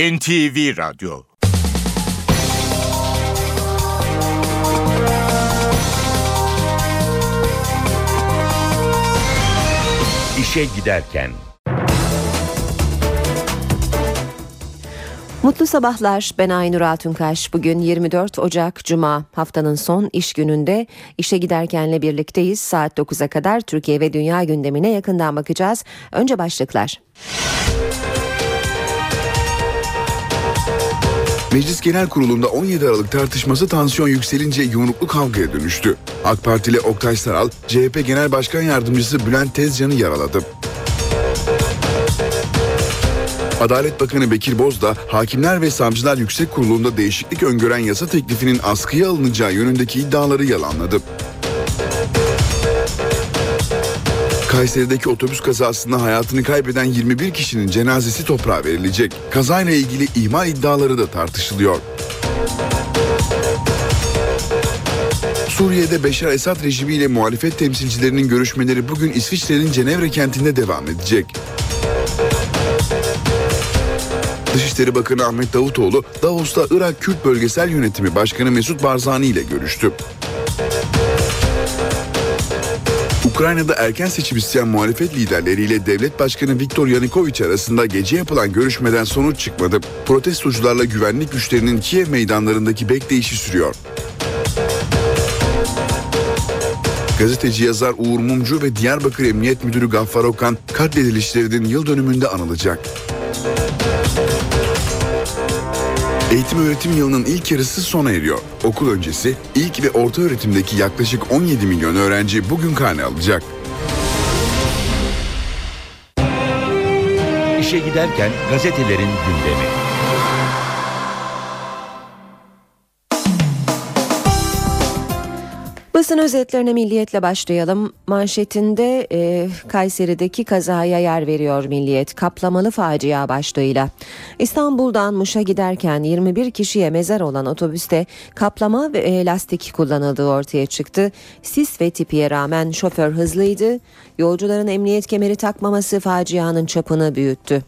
NTV Radyo İşe Giderken Mutlu sabahlar. Ben Aynur Altunkaş. Bugün 24 Ocak Cuma haftanın son iş gününde işe giderkenle birlikteyiz. Saat 9'a kadar Türkiye ve dünya gündemine yakından bakacağız. Önce başlıklar. Meclis Genel Kurulu'nda 17 Aralık tartışması tansiyon yükselince yumruklu kavgaya dönüştü. AK Partili Oktay Saral, CHP Genel Başkan Yardımcısı Bülent Tezcan'ı yaraladı. Adalet Bakanı Bekir Bozdağ, Hakimler ve Savcılar Yüksek Kurulu'nda değişiklik öngören yasa teklifinin askıya alınacağı yönündeki iddiaları yalanladı. Kayseri'deki otobüs kazasında hayatını kaybeden 21 kişinin cenazesi toprağa verilecek. Kazayla ilgili ihmal iddiaları da tartışılıyor. Suriye'de Beşar Esad rejimiyle muhalefet temsilcilerinin görüşmeleri bugün İsviçre'nin Cenevre kentinde devam edecek. Dışişleri Bakanı Ahmet Davutoğlu, Davos'ta Irak Kürt Bölgesel Yönetimi Başkanı Mesut Barzani ile görüştü. Ukrayna'da erken seçim isteyen muhalefet liderleriyle devlet başkanı Viktor Yanukovych arasında gece yapılan görüşmeden sonuç çıkmadı. Protestocularla güvenlik güçlerinin Kiev meydanlarındaki bekleyişi sürüyor. Gazeteci yazar Uğur Mumcu ve Diyarbakır Emniyet Müdürü Gaffar Okan katledilişlerinin yıl dönümünde anılacak. Eğitim öğretim yılının ilk yarısı sona eriyor. Okul öncesi ilk ve orta öğretimdeki yaklaşık 17 milyon öğrenci bugün karne alacak. İşe giderken gazetelerin gündemi. Basın özetlerine milliyetle başlayalım. Manşetinde e, Kayseri'deki kazaya yer veriyor milliyet. Kaplamalı facia başlığıyla. İstanbul'dan Muş'a giderken 21 kişiye mezar olan otobüste kaplama ve e, lastik kullanıldığı ortaya çıktı. Sis ve tipiye rağmen şoför hızlıydı. Yolcuların emniyet kemeri takmaması facianın çapını büyüttü.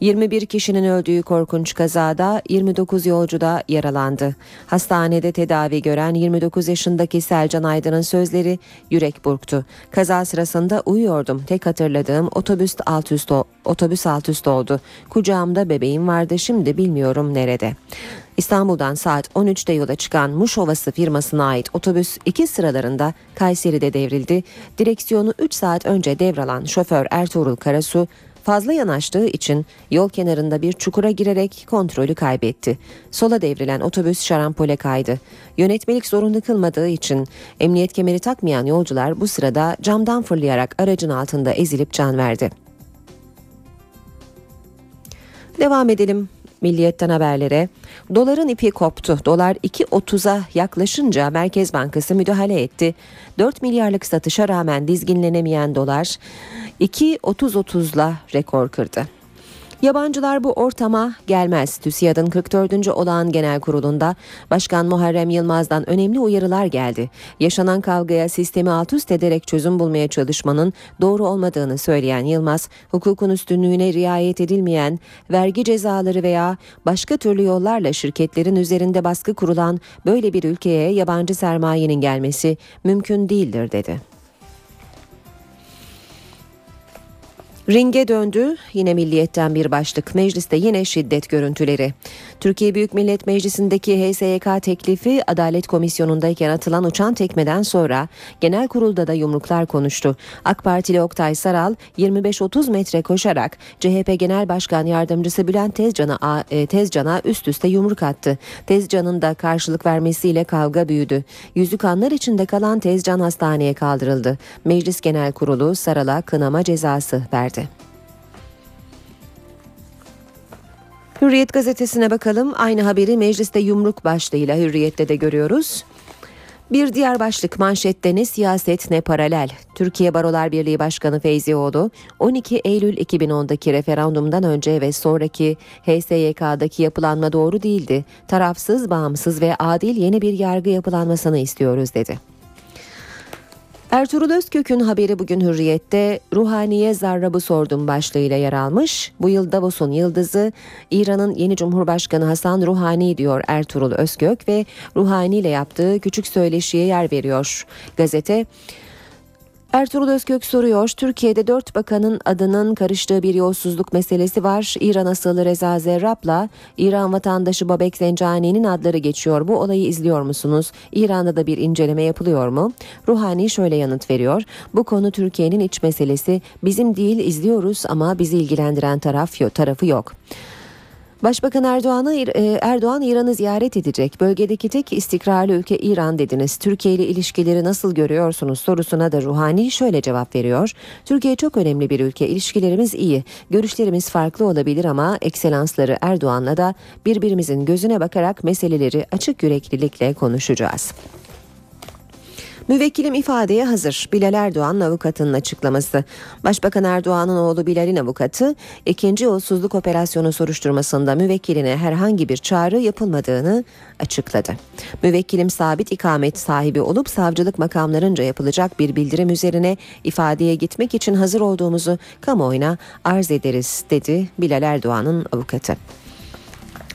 21 kişinin öldüğü korkunç kazada 29 yolcu da yaralandı. Hastanede tedavi gören 29 yaşındaki Selcan Aydın'ın sözleri yürek burktu. Kaza sırasında uyuyordum. Tek hatırladığım otobüs alt üst, otobüs alt üst oldu. Kucağımda bebeğim vardı şimdi bilmiyorum nerede. İstanbul'dan saat 13'te yola çıkan Muş Ovası firmasına ait otobüs iki sıralarında Kayseri'de devrildi. Direksiyonu 3 saat önce devralan şoför Ertuğrul Karasu fazla yanaştığı için yol kenarında bir çukura girerek kontrolü kaybetti. Sola devrilen otobüs şarampole kaydı. Yönetmelik zorunda kılmadığı için emniyet kemeri takmayan yolcular bu sırada camdan fırlayarak aracın altında ezilip can verdi. Devam edelim Milliyet'ten haberlere. Doların ipi koptu. Dolar 2.30'a yaklaşınca Merkez Bankası müdahale etti. 4 milyarlık satışa rağmen dizginlenemeyen dolar 2.30-30'la rekor kırdı. Yabancılar bu ortama gelmez. TÜSİAD'ın 44. olağan genel kurulunda Başkan Muharrem Yılmaz'dan önemli uyarılar geldi. Yaşanan kavgaya sistemi alt üst ederek çözüm bulmaya çalışmanın doğru olmadığını söyleyen Yılmaz, hukukun üstünlüğüne riayet edilmeyen, vergi cezaları veya başka türlü yollarla şirketlerin üzerinde baskı kurulan böyle bir ülkeye yabancı sermayenin gelmesi mümkün değildir dedi. Ringe döndü. Yine milliyetten bir başlık. Mecliste yine şiddet görüntüleri. Türkiye Büyük Millet Meclisi'ndeki HSYK teklifi Adalet Komisyonu'ndayken atılan uçan tekmeden sonra genel kurulda da yumruklar konuştu. AK Partili Oktay Saral 25-30 metre koşarak CHP Genel Başkan Yardımcısı Bülent Tezcan'a e, Tezcan'a üst üste yumruk attı. Tezcan'ın da karşılık vermesiyle kavga büyüdü. Yüzü kanlar içinde kalan Tezcan hastaneye kaldırıldı. Meclis Genel Kurulu Saral'a kınama cezası verdi. Hürriyet gazetesine bakalım. Aynı haberi mecliste yumruk başlığıyla Hürriyet'te de görüyoruz. Bir diğer başlık manşette ne siyaset ne paralel. Türkiye Barolar Birliği Başkanı Feyzioğlu 12 Eylül 2010'daki referandumdan önce ve sonraki HSYK'daki yapılanma doğru değildi. Tarafsız, bağımsız ve adil yeni bir yargı yapılanmasını istiyoruz dedi. Ertuğrul Özkök'ün haberi bugün Hürriyet'te Ruhaniye Zarrab'ı sordum başlığıyla yer almış. Bu yıl Davos'un yıldızı İran'ın yeni Cumhurbaşkanı Hasan Ruhani diyor Ertuğrul Özkök ve Ruhani ile yaptığı küçük söyleşiye yer veriyor. Gazete Ertuğrul Özkök soruyor. Türkiye'de dört bakanın adının karıştığı bir yolsuzluk meselesi var. İran asıllı Reza Zerrab'la İran vatandaşı Babek Zencani'nin adları geçiyor. Bu olayı izliyor musunuz? İran'da da bir inceleme yapılıyor mu? Ruhani şöyle yanıt veriyor. Bu konu Türkiye'nin iç meselesi. Bizim değil izliyoruz ama bizi ilgilendiren taraf tarafı yok. Başbakan Erdoğan'ı e, Erdoğan İran'ı ziyaret edecek. Bölgedeki tek istikrarlı ülke İran dediniz. Türkiye ile ilişkileri nasıl görüyorsunuz sorusuna da Ruhani şöyle cevap veriyor. Türkiye çok önemli bir ülke. İlişkilerimiz iyi. Görüşlerimiz farklı olabilir ama ekselansları Erdoğan'la da birbirimizin gözüne bakarak meseleleri açık yüreklilikle konuşacağız. Müvekkilim ifadeye hazır. Bilal Erdoğan'ın avukatının açıklaması. Başbakan Erdoğan'ın oğlu Bilal'in avukatı ikinci yolsuzluk operasyonu soruşturmasında müvekkiline herhangi bir çağrı yapılmadığını açıkladı. Müvekkilim sabit ikamet sahibi olup savcılık makamlarınca yapılacak bir bildirim üzerine ifadeye gitmek için hazır olduğumuzu kamuoyuna arz ederiz dedi Bilal Erdoğan'ın avukatı.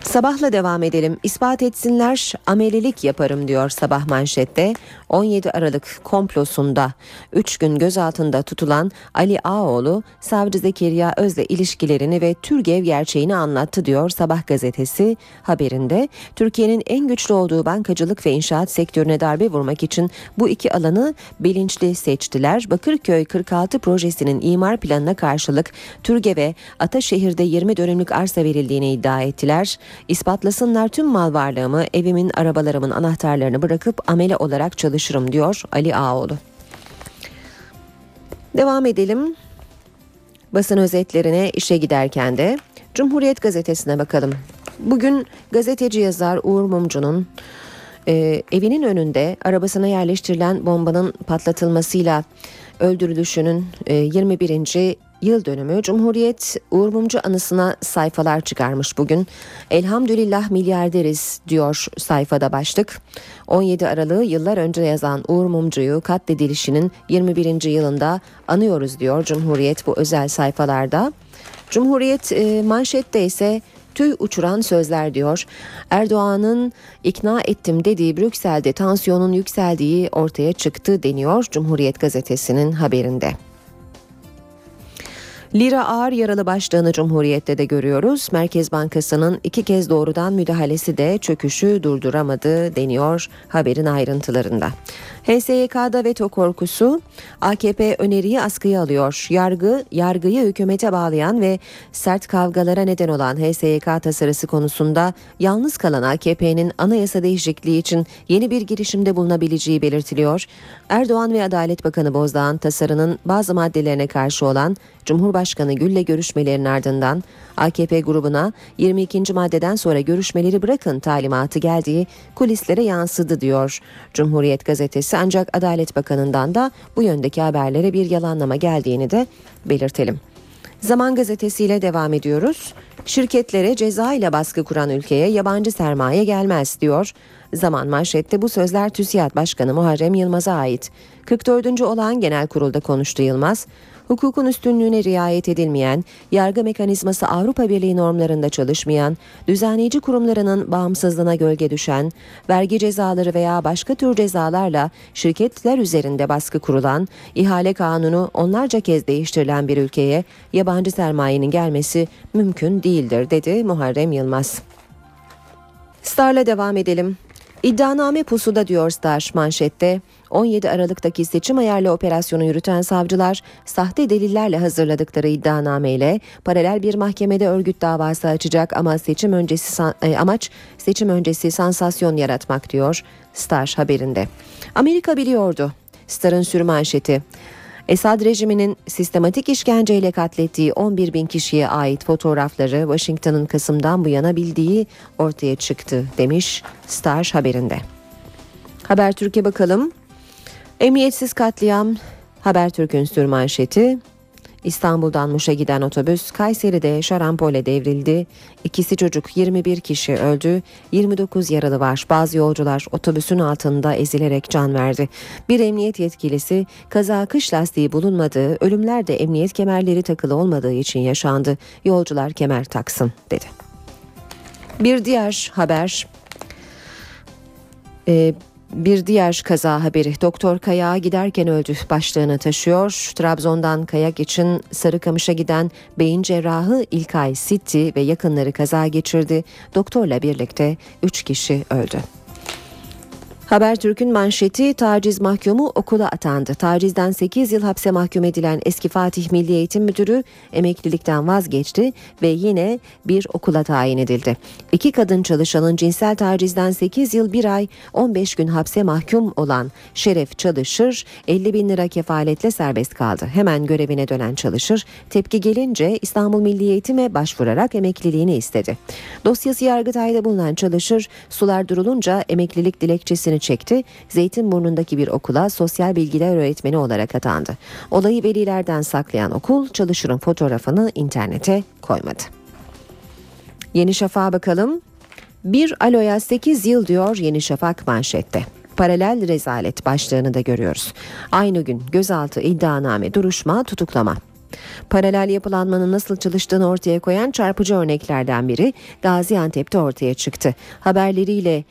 Sabahla devam edelim. İspat etsinler amelilik yaparım diyor sabah manşette. 17 Aralık komplosunda 3 gün gözaltında tutulan Ali Ağoğlu savcı Zekeriya Öz'le ilişkilerini ve Türgev gerçeğini anlattı diyor Sabah gazetesi haberinde. Türkiye'nin en güçlü olduğu bankacılık ve inşaat sektörüne darbe vurmak için bu iki alanı bilinçli seçtiler. Bakırköy 46 projesinin imar planına karşılık Türgev'e Ataşehir'de 20 dönümlük arsa verildiğini iddia ettiler. İspatlasınlar tüm mal varlığımı, evimin, arabalarımın anahtarlarını bırakıp amele olarak çalışırım diyor Ali Ağoğlu. Devam edelim. Basın özetlerine işe giderken de Cumhuriyet gazetesine bakalım. Bugün gazeteci yazar Uğur Mumcu'nun e, evinin önünde arabasına yerleştirilen bombanın patlatılmasıyla öldürülüşünün e, 21 yıl dönümü Cumhuriyet Uğur Mumcu anısına sayfalar çıkarmış bugün. Elhamdülillah milyarderiz diyor sayfada başlık. 17 Aralık'ı yıllar önce yazan Uğur Mumcu'yu katledilişinin 21. yılında anıyoruz diyor Cumhuriyet bu özel sayfalarda. Cumhuriyet e, manşette ise tüy uçuran sözler diyor. Erdoğan'ın ikna ettim dediği Brüksel'de tansiyonun yükseldiği ortaya çıktı deniyor Cumhuriyet gazetesinin haberinde. Lira ağır yaralı başlığını Cumhuriyet'te de görüyoruz. Merkez Bankası'nın iki kez doğrudan müdahalesi de çöküşü durduramadı deniyor haberin ayrıntılarında. HSYK'da veto korkusu AKP öneriyi askıya alıyor. Yargı, yargıyı hükümete bağlayan ve sert kavgalara neden olan HSYK tasarısı konusunda yalnız kalan AKP'nin anayasa değişikliği için yeni bir girişimde bulunabileceği belirtiliyor. Erdoğan ve Adalet Bakanı Bozdağ'ın tasarının bazı maddelerine karşı olan Cumhurbaşkanı Gül'le görüşmelerin ardından AKP grubuna 22. maddeden sonra görüşmeleri bırakın talimatı geldiği kulislere yansıdı diyor Cumhuriyet gazetesi ancak Adalet Bakanı'ndan da bu yöndeki haberlere bir yalanlama geldiğini de belirtelim. Zaman gazetesiyle devam ediyoruz. Şirketlere ceza ile baskı kuran ülkeye yabancı sermaye gelmez diyor. Zaman manşette bu sözler TÜSİAD Başkanı Muharrem Yılmaz'a ait. 44. olan genel kurulda konuştu Yılmaz hukukun üstünlüğüne riayet edilmeyen, yargı mekanizması Avrupa Birliği normlarında çalışmayan, düzenleyici kurumlarının bağımsızlığına gölge düşen, vergi cezaları veya başka tür cezalarla şirketler üzerinde baskı kurulan, ihale kanunu onlarca kez değiştirilen bir ülkeye yabancı sermayenin gelmesi mümkün değildir dedi Muharrem Yılmaz. Star'la devam edelim. İddianame pusuda diyor Star manşette. 17 Aralık'taki seçim ayarlı operasyonu yürüten savcılar sahte delillerle hazırladıkları iddianameyle paralel bir mahkemede örgüt davası açacak ama seçim öncesi e, amaç seçim öncesi sansasyon yaratmak diyor Star haberinde. Amerika biliyordu. Star'ın sürmanşeti. Esad rejiminin sistematik işkenceyle katlettiği 11 bin kişiye ait fotoğrafları Washington'ın Kasım'dan bu yana bildiği ortaya çıktı demiş Star haberinde. Habertürk'e bakalım. Emniyetsiz katliam Habertürk'ün sürmanşeti İstanbul'dan Muş'a giden otobüs Kayseri'de şarampole devrildi. İkisi çocuk 21 kişi öldü. 29 yaralı var. Bazı yolcular otobüsün altında ezilerek can verdi. Bir emniyet yetkilisi kaza kış lastiği bulunmadığı, ölümler de emniyet kemerleri takılı olmadığı için yaşandı. Yolcular kemer taksın dedi. Bir diğer haber ee, bir diğer kaza haberi Doktor Kayağa giderken öldü başlığını taşıyor. Trabzon'dan kayak için Sarıkamış'a giden beyin cerrahı İlkay Sitti ve yakınları kaza geçirdi. Doktorla birlikte 3 kişi öldü. Habertürk'ün manşeti taciz mahkumu okula atandı. Tacizden 8 yıl hapse mahkum edilen eski Fatih Milli Eğitim Müdürü emeklilikten vazgeçti ve yine bir okula tayin edildi. İki kadın çalışanın cinsel tacizden 8 yıl 1 ay 15 gün hapse mahkum olan Şeref Çalışır 50 bin lira kefaletle serbest kaldı. Hemen görevine dönen Çalışır tepki gelince İstanbul Milli Eğitim'e başvurarak emekliliğini istedi. Dosyası Yargıtay'da bulunan Çalışır sular durulunca emeklilik dilekçesini çekti. Zeytinburnu'ndaki bir okula sosyal bilgiler öğretmeni olarak atandı. Olayı velilerden saklayan okul çalışırın fotoğrafını internete koymadı. Yeni Şafak'a bakalım. Bir aloya 8 yıl diyor Yeni Şafak manşette. Paralel rezalet başlığını da görüyoruz. Aynı gün gözaltı iddianame duruşma tutuklama. Paralel yapılanmanın nasıl çalıştığını ortaya koyan çarpıcı örneklerden biri Gaziantep'te ortaya çıktı. Haberleriyle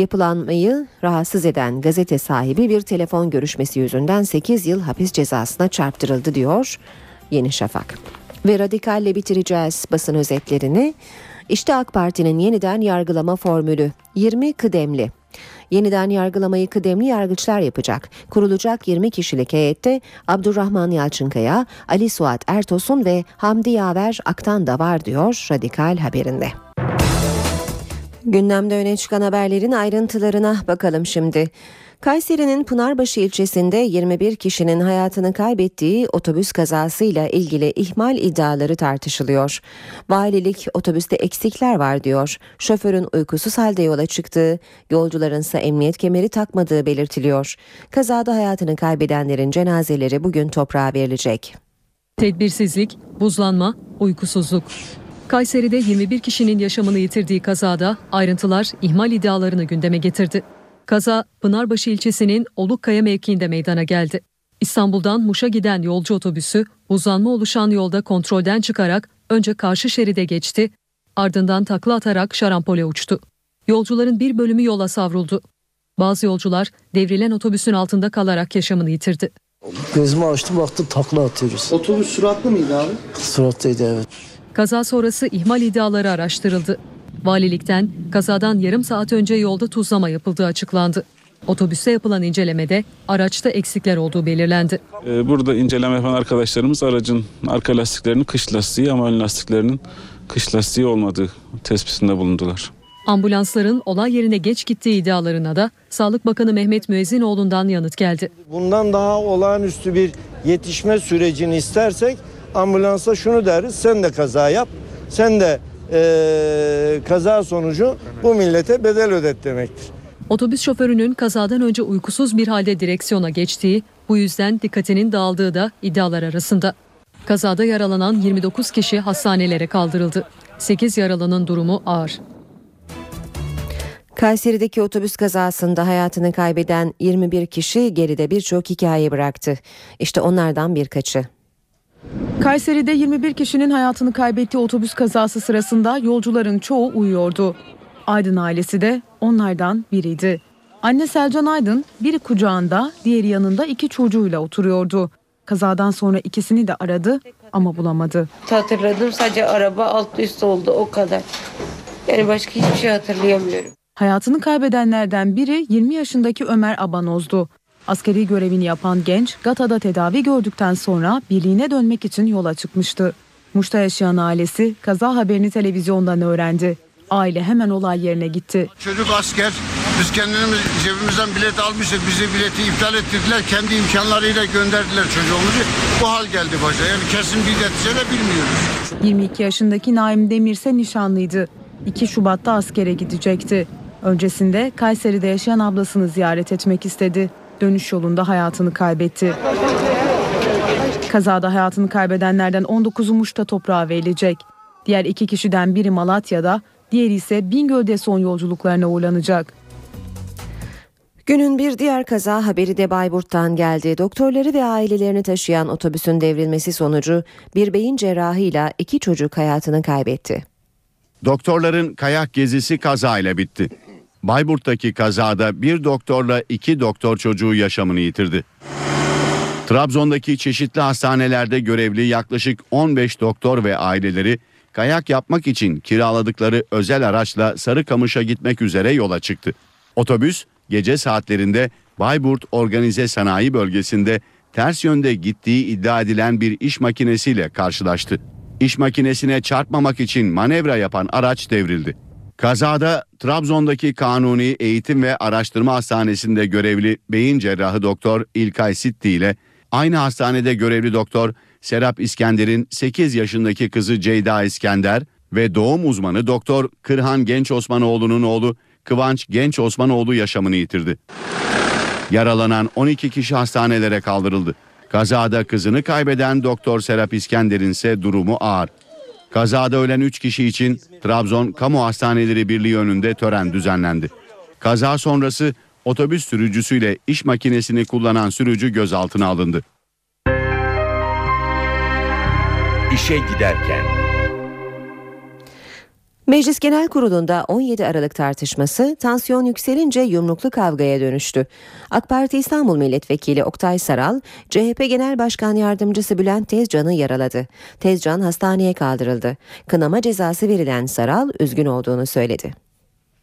Yapılanmayı rahatsız eden gazete sahibi bir telefon görüşmesi yüzünden 8 yıl hapis cezasına çarptırıldı diyor Yeni Şafak. Ve radikalle bitireceğiz basın özetlerini. İşte AK Parti'nin yeniden yargılama formülü 20 kıdemli. Yeniden yargılamayı kıdemli yargıçlar yapacak. Kurulacak 20 kişilik heyette Abdurrahman Yalçınkaya, Ali Suat Ertosun ve Hamdi Yaver Aktan da var diyor Radikal haberinde. Gündemde öne çıkan haberlerin ayrıntılarına bakalım şimdi. Kayseri'nin Pınarbaşı ilçesinde 21 kişinin hayatını kaybettiği otobüs kazasıyla ilgili ihmal iddiaları tartışılıyor. Valilik otobüste eksikler var diyor. Şoförün uykusuz halde yola çıktığı, yolcuların ise emniyet kemeri takmadığı belirtiliyor. Kazada hayatını kaybedenlerin cenazeleri bugün toprağa verilecek. Tedbirsizlik, buzlanma, uykusuzluk. Kayseri'de 21 kişinin yaşamını yitirdiği kazada ayrıntılar ihmal iddialarını gündeme getirdi. Kaza Pınarbaşı ilçesinin Olukkaya mevkiinde meydana geldi. İstanbul'dan Muş'a giden yolcu otobüsü buzlanma oluşan yolda kontrolden çıkarak önce karşı şeride geçti, ardından takla atarak şarampole uçtu. Yolcuların bir bölümü yola savruldu. Bazı yolcular devrilen otobüsün altında kalarak yaşamını yitirdi. Gözümü açtım baktım takla atıyoruz. Otobüs süratli miydi abi? Surattaydı evet. Kaza sonrası ihmal iddiaları araştırıldı. Valilikten kazadan yarım saat önce yolda tuzlama yapıldığı açıklandı. Otobüste yapılan incelemede araçta eksikler olduğu belirlendi. Ee, burada inceleme yapan arkadaşlarımız aracın arka lastiklerinin kış lastiği ama ön lastiklerinin kış lastiği olmadığı tespitinde bulundular. Ambulansların olay yerine geç gittiği iddialarına da Sağlık Bakanı Mehmet Müezzinoğlu'ndan yanıt geldi. Bundan daha olağanüstü bir yetişme sürecini istersek ambulansa şunu deriz sen de kaza yap sen de eee, kaza sonucu bu millete bedel ödet demektir. Otobüs şoförünün kazadan önce uykusuz bir halde direksiyona geçtiği, bu yüzden dikkatinin dağıldığı da iddialar arasında. Kazada yaralanan 29 kişi hastanelere kaldırıldı. 8 yaralının durumu ağır. Kayseri'deki otobüs kazasında hayatını kaybeden 21 kişi geride birçok hikaye bıraktı. İşte onlardan birkaçı. Kayseri'de 21 kişinin hayatını kaybettiği otobüs kazası sırasında yolcuların çoğu uyuyordu. Aydın ailesi de onlardan biriydi. Anne Selcan Aydın biri kucağında, diğeri yanında iki çocuğuyla oturuyordu. Kazadan sonra ikisini de aradı ama bulamadı. Hatırladım sadece araba alt üst oldu o kadar. Yani başka hiçbir şey hatırlayamıyorum. Hayatını kaybedenlerden biri 20 yaşındaki Ömer Abanoz'du. Askeri görevini yapan genç Gata'da tedavi gördükten sonra birliğine dönmek için yola çıkmıştı. Muş'ta yaşayan ailesi kaza haberini televizyondan öğrendi. Aile hemen olay yerine gitti. Çocuk asker. Biz kendimiz cebimizden bilet almıştık. Bizi bileti iptal ettirdiler. Kendi imkanlarıyla gönderdiler çocuğumuzu. Bu hal geldi başa. Yani kesin bir netice de bilmiyoruz. 22 yaşındaki Naim Demirse nişanlıydı. 2 Şubat'ta askere gidecekti. Öncesinde Kayseri'de yaşayan ablasını ziyaret etmek istedi. Dönüş yolunda hayatını kaybetti. Kazada hayatını kaybedenlerden 19'u Muş'ta toprağa verilecek. Diğer iki kişiden biri Malatya'da, diğeri ise Bingöl'de son yolculuklarına uğurlanacak. Günün bir diğer kaza haberi de Bayburt'tan geldi. Doktorları ve ailelerini taşıyan otobüsün devrilmesi sonucu bir beyin cerrahıyla iki çocuk hayatını kaybetti. Doktorların kayak gezisi kazayla bitti. Bayburt'taki kazada bir doktorla iki doktor çocuğu yaşamını yitirdi. Trabzon'daki çeşitli hastanelerde görevli yaklaşık 15 doktor ve aileleri kayak yapmak için kiraladıkları özel araçla Sarıkamış'a gitmek üzere yola çıktı. Otobüs gece saatlerinde Bayburt Organize Sanayi Bölgesi'nde ters yönde gittiği iddia edilen bir iş makinesiyle karşılaştı. İş makinesine çarpmamak için manevra yapan araç devrildi. Kazada Trabzon'daki Kanuni Eğitim ve Araştırma Hastanesi'nde görevli beyin cerrahı doktor İlkay Sitti ile aynı hastanede görevli doktor Serap İskender'in 8 yaşındaki kızı Ceyda İskender ve doğum uzmanı doktor Kırhan Genç Osmanoğlu'nun oğlu Kıvanç Genç Osmanoğlu yaşamını yitirdi. Yaralanan 12 kişi hastanelere kaldırıldı. Kazada kızını kaybeden Doktor Serap İskender'in ise durumu ağır. Kazada ölen 3 kişi için Trabzon Kamu Hastaneleri Birliği önünde tören düzenlendi. Kaza sonrası otobüs sürücüsüyle iş makinesini kullanan sürücü gözaltına alındı. İşe giderken Meclis Genel Kurulu'nda 17 Aralık tartışması tansiyon yükselince yumruklu kavgaya dönüştü. AK Parti İstanbul Milletvekili Oktay Saral, CHP Genel Başkan Yardımcısı Bülent Tezcan'ı yaraladı. Tezcan hastaneye kaldırıldı. Kınama cezası verilen Saral üzgün olduğunu söyledi.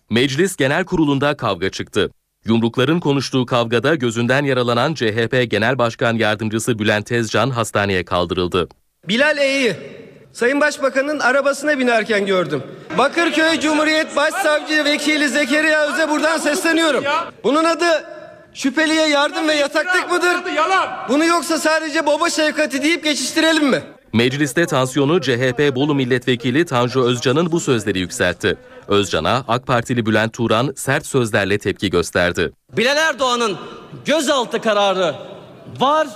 Meclis Genel Kurulu'nda kavga çıktı. Yumrukların konuştuğu kavgada gözünden yaralanan CHP Genel Başkan Yardımcısı Bülent Tezcan hastaneye kaldırıldı. Bilal E'yi Sayın Başbakan'ın arabasına binerken gördüm. Bakırköy Cumhuriyet Başsavcı Vekili Zekeriya Öz'e buradan sesleniyorum. Bunun adı şüpheliye yardım ve yataklık mıdır? Bunu yoksa sadece baba şefkati deyip geçiştirelim mi? Mecliste tansiyonu CHP Bolu Milletvekili Tanju Özcan'ın bu sözleri yükseltti. Özcan'a AK Partili Bülent Turan sert sözlerle tepki gösterdi. Bilal Erdoğan'ın gözaltı kararı var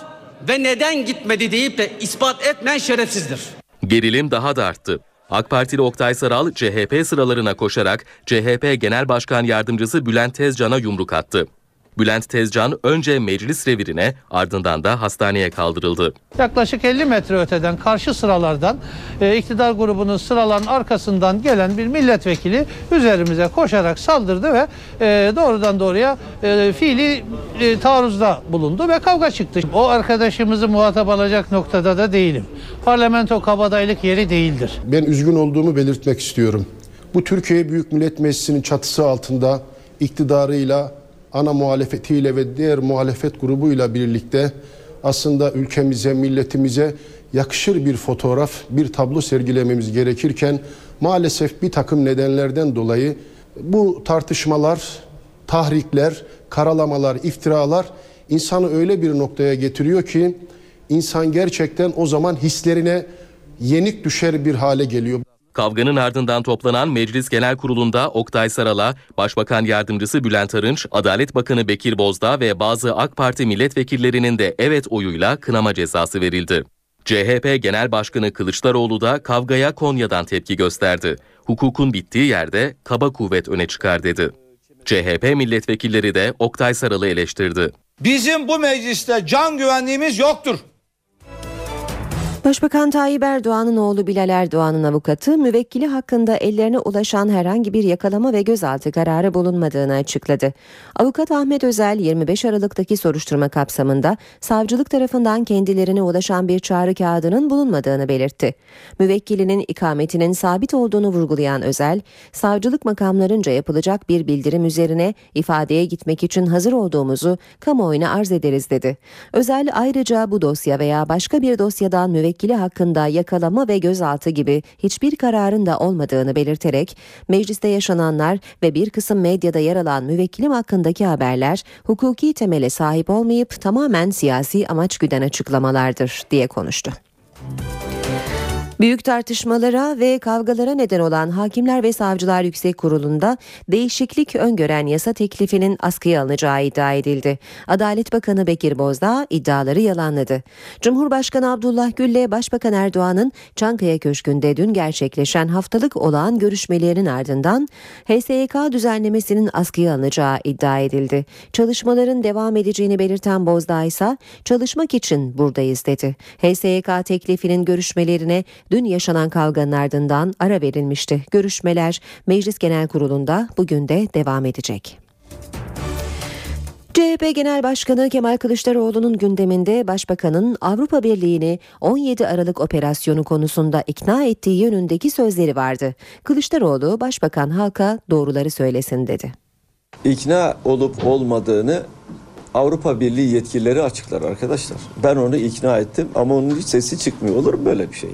ve neden gitmedi deyip de ispat etmeyen şerefsizdir. Gerilim daha da arttı. AK Partili Oktay Saral CHP sıralarına koşarak CHP Genel Başkan Yardımcısı Bülent Tezcan'a yumruk attı. Bülent Tezcan önce meclis revirine ardından da hastaneye kaldırıldı. Yaklaşık 50 metre öteden karşı sıralardan e, iktidar grubunun sıraların arkasından gelen bir milletvekili üzerimize koşarak saldırdı ve e, doğrudan doğruya e, fiili e, taarruzda bulundu ve kavga çıktı. O arkadaşımızı muhatap alacak noktada da değilim. Parlamento kabadayılık yeri değildir. Ben üzgün olduğumu belirtmek istiyorum. Bu Türkiye Büyük Millet Meclisi'nin çatısı altında iktidarıyla ana muhalefetiyle ve diğer muhalefet grubuyla birlikte aslında ülkemize, milletimize yakışır bir fotoğraf, bir tablo sergilememiz gerekirken maalesef bir takım nedenlerden dolayı bu tartışmalar, tahrikler, karalamalar, iftiralar insanı öyle bir noktaya getiriyor ki insan gerçekten o zaman hislerine yenik düşer bir hale geliyor. Kavganın ardından toplanan Meclis Genel Kurulu'nda Oktay Saral'a, Başbakan Yardımcısı Bülent Arınç, Adalet Bakanı Bekir Bozdağ ve bazı AK Parti milletvekillerinin de evet oyuyla kınama cezası verildi. CHP Genel Başkanı Kılıçdaroğlu da kavgaya Konya'dan tepki gösterdi. Hukukun bittiği yerde kaba kuvvet öne çıkar dedi. CHP milletvekilleri de Oktay Saral'ı eleştirdi. Bizim bu mecliste can güvenliğimiz yoktur. Başbakan Tayyip Erdoğan'ın oğlu Bilal Erdoğan'ın avukatı müvekkili hakkında ellerine ulaşan herhangi bir yakalama ve gözaltı kararı bulunmadığını açıkladı. Avukat Ahmet Özel 25 Aralık'taki soruşturma kapsamında savcılık tarafından kendilerine ulaşan bir çağrı kağıdının bulunmadığını belirtti. Müvekkilinin ikametinin sabit olduğunu vurgulayan Özel, savcılık makamlarınca yapılacak bir bildirim üzerine ifadeye gitmek için hazır olduğumuzu kamuoyuna arz ederiz dedi. Özel ayrıca bu dosya veya başka bir dosyadan müvekkili müvekkili hakkında yakalama ve gözaltı gibi hiçbir kararın da olmadığını belirterek mecliste yaşananlar ve bir kısım medyada yer alan müvekkilim hakkındaki haberler hukuki temele sahip olmayıp tamamen siyasi amaç güden açıklamalardır diye konuştu. Büyük tartışmalara ve kavgalara neden olan Hakimler ve Savcılar Yüksek Kurulu'nda değişiklik öngören yasa teklifinin askıya alınacağı iddia edildi. Adalet Bakanı Bekir Bozdağ iddiaları yalanladı. Cumhurbaşkanı Abdullah Gül ile Başbakan Erdoğan'ın Çankaya Köşkü'nde dün gerçekleşen haftalık olağan görüşmelerinin ardından HSYK düzenlemesinin askıya alınacağı iddia edildi. Çalışmaların devam edeceğini belirten Bozdağ ise çalışmak için buradayız dedi. HSYK teklifinin görüşmelerine dün yaşanan kavganın ardından ara verilmişti. Görüşmeler Meclis Genel Kurulu'nda bugün de devam edecek. CHP Genel Başkanı Kemal Kılıçdaroğlu'nun gündeminde Başbakan'ın Avrupa Birliği'ni 17 Aralık operasyonu konusunda ikna ettiği yönündeki sözleri vardı. Kılıçdaroğlu Başbakan halka doğruları söylesin dedi. İkna olup olmadığını Avrupa Birliği yetkilileri açıklar arkadaşlar. Ben onu ikna ettim ama onun hiç sesi çıkmıyor. Olur mu böyle bir şey?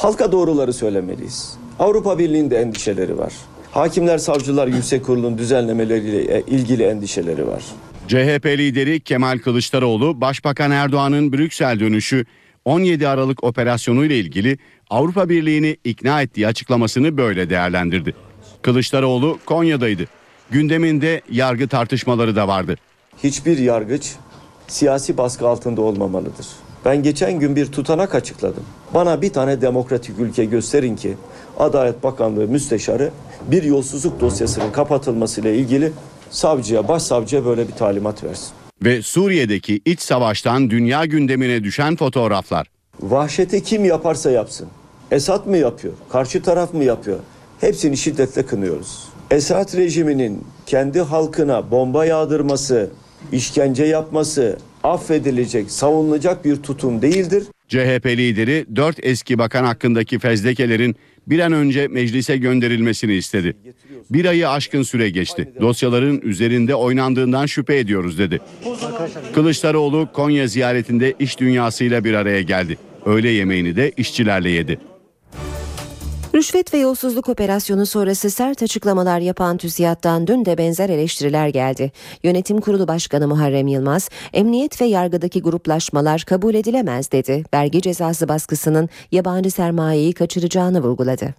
Halka doğruları söylemeliyiz. Avrupa Birliği'nde endişeleri var. Hakimler Savcılar Yüksek Kurulu'nun düzenlemeleriyle ilgili endişeleri var. CHP lideri Kemal Kılıçdaroğlu, Başbakan Erdoğan'ın Brüksel dönüşü 17 Aralık operasyonu ile ilgili Avrupa Birliği'ni ikna ettiği açıklamasını böyle değerlendirdi. Kılıçdaroğlu Konya'daydı. Gündeminde yargı tartışmaları da vardı. Hiçbir yargıç siyasi baskı altında olmamalıdır. Ben geçen gün bir tutanak açıkladım. Bana bir tane demokratik ülke gösterin ki Adalet Bakanlığı müsteşarı bir yolsuzluk dosyasının kapatılmasıyla ilgili savcıya, başsavcıya böyle bir talimat versin. Ve Suriye'deki iç savaştan dünya gündemine düşen fotoğraflar. Vahşeti kim yaparsa yapsın. Esad mı yapıyor? Karşı taraf mı yapıyor? Hepsini şiddetle kınıyoruz. Esad rejiminin kendi halkına bomba yağdırması, işkence yapması affedilecek, savunulacak bir tutum değildir. CHP lideri 4 eski bakan hakkındaki fezlekelerin bir an önce meclise gönderilmesini istedi. Bir ayı aşkın süre geçti. Dosyaların üzerinde oynandığından şüphe ediyoruz dedi. Kılıçdaroğlu Konya ziyaretinde iş dünyasıyla bir araya geldi. Öğle yemeğini de işçilerle yedi. Rüşvet ve yolsuzluk operasyonu sonrası sert açıklamalar yapan TÜSİAD'dan dün de benzer eleştiriler geldi. Yönetim Kurulu Başkanı Muharrem Yılmaz, emniyet ve yargıdaki gruplaşmalar kabul edilemez dedi. Vergi cezası baskısının yabancı sermayeyi kaçıracağını vurguladı.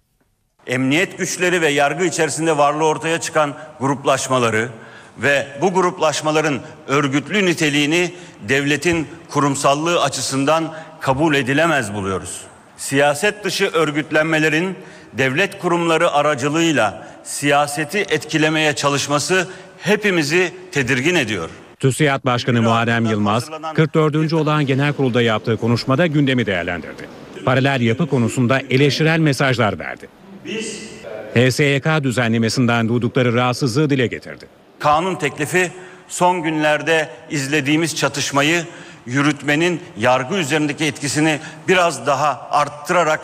Emniyet güçleri ve yargı içerisinde varlığı ortaya çıkan gruplaşmaları ve bu gruplaşmaların örgütlü niteliğini devletin kurumsallığı açısından kabul edilemez buluyoruz siyaset dışı örgütlenmelerin devlet kurumları aracılığıyla siyaseti etkilemeye çalışması hepimizi tedirgin ediyor. TÜSİAD Başkanı Muharrem Yılmaz, 44. olan genel kurulda yaptığı konuşmada gündemi değerlendirdi. Paralel yapı konusunda eleştirel mesajlar verdi. HSYK düzenlemesinden duydukları rahatsızlığı dile getirdi. Kanun teklifi son günlerde izlediğimiz çatışmayı yürütmenin yargı üzerindeki etkisini biraz daha arttırarak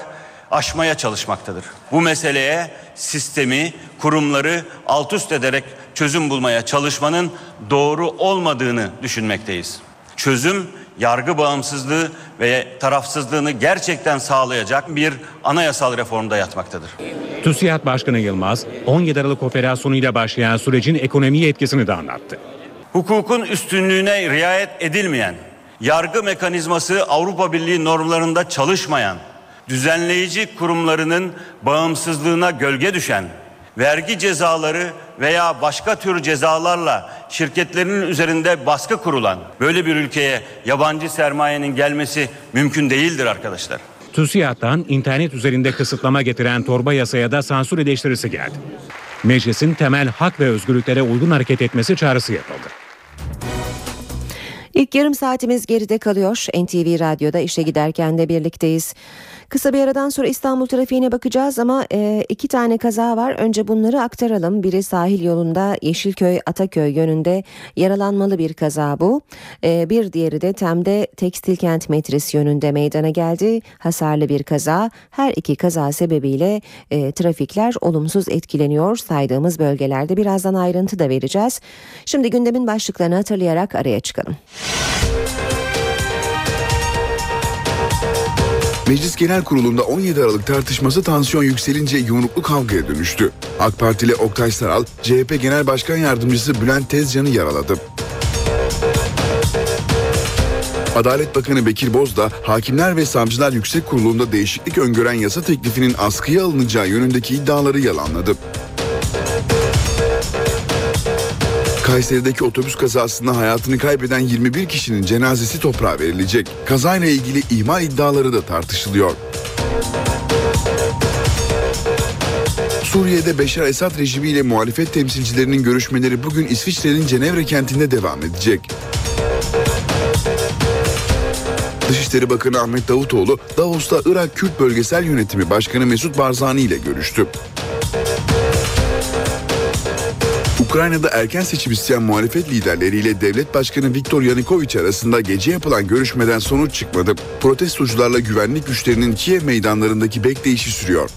aşmaya çalışmaktadır. Bu meseleye sistemi, kurumları alt üst ederek çözüm bulmaya çalışmanın doğru olmadığını düşünmekteyiz. Çözüm yargı bağımsızlığı ve tarafsızlığını gerçekten sağlayacak bir anayasal reformda yatmaktadır. TÜSİAD Başkanı Yılmaz, 17 Aralık operasyonuyla başlayan sürecin ekonomiye etkisini de anlattı. Hukukun üstünlüğüne riayet edilmeyen yargı mekanizması Avrupa Birliği normlarında çalışmayan, düzenleyici kurumlarının bağımsızlığına gölge düşen, vergi cezaları veya başka tür cezalarla şirketlerin üzerinde baskı kurulan böyle bir ülkeye yabancı sermayenin gelmesi mümkün değildir arkadaşlar. TÜSİAD'dan internet üzerinde kısıtlama getiren torba yasaya da sansür eleştirisi geldi. Meclisin temel hak ve özgürlüklere uygun hareket etmesi çağrısı yapıldı. İlk yarım saatimiz geride kalıyor. NTV Radyo'da işe giderken de birlikteyiz. Kısa bir aradan sonra İstanbul trafiğine bakacağız ama e, iki tane kaza var. Önce bunları aktaralım. Biri sahil yolunda Yeşilköy Ataköy yönünde yaralanmalı bir kaza bu. E, bir diğeri de Tem'de Tekstil Kent Metris yönünde meydana geldi. Hasarlı bir kaza. Her iki kaza sebebiyle e, trafikler olumsuz etkileniyor. Saydığımız bölgelerde birazdan ayrıntı da vereceğiz. Şimdi gündemin başlıklarını hatırlayarak araya çıkalım. Meclis Genel Kurulu'nda 17 Aralık tartışması tansiyon yükselince yumruklu kavgaya dönüştü. AK Partili Oktay Saral, CHP Genel Başkan Yardımcısı Bülent Tezcan'ı yaraladı. Adalet Bakanı Bekir Bozdağ, Hakimler ve Savcılar Yüksek Kurulu'nda değişiklik öngören yasa teklifinin askıya alınacağı yönündeki iddiaları yalanladı. Kayseri'deki otobüs kazasında hayatını kaybeden 21 kişinin cenazesi toprağa verilecek. Kazayla ilgili ihmal iddiaları da tartışılıyor. Suriye'de Beşar Esad rejimiyle muhalefet temsilcilerinin görüşmeleri bugün İsviçre'nin Cenevre kentinde devam edecek. Dışişleri Bakanı Ahmet Davutoğlu, Davos'ta Irak Kürt Bölgesel Yönetimi Başkanı Mesut Barzani ile görüştü. Ukrayna'da erken seçim isteyen muhalefet liderleriyle devlet başkanı Viktor Yanukovych arasında gece yapılan görüşmeden sonuç çıkmadı. Protestocularla güvenlik güçlerinin Kiev meydanlarındaki bekleyişi sürüyor.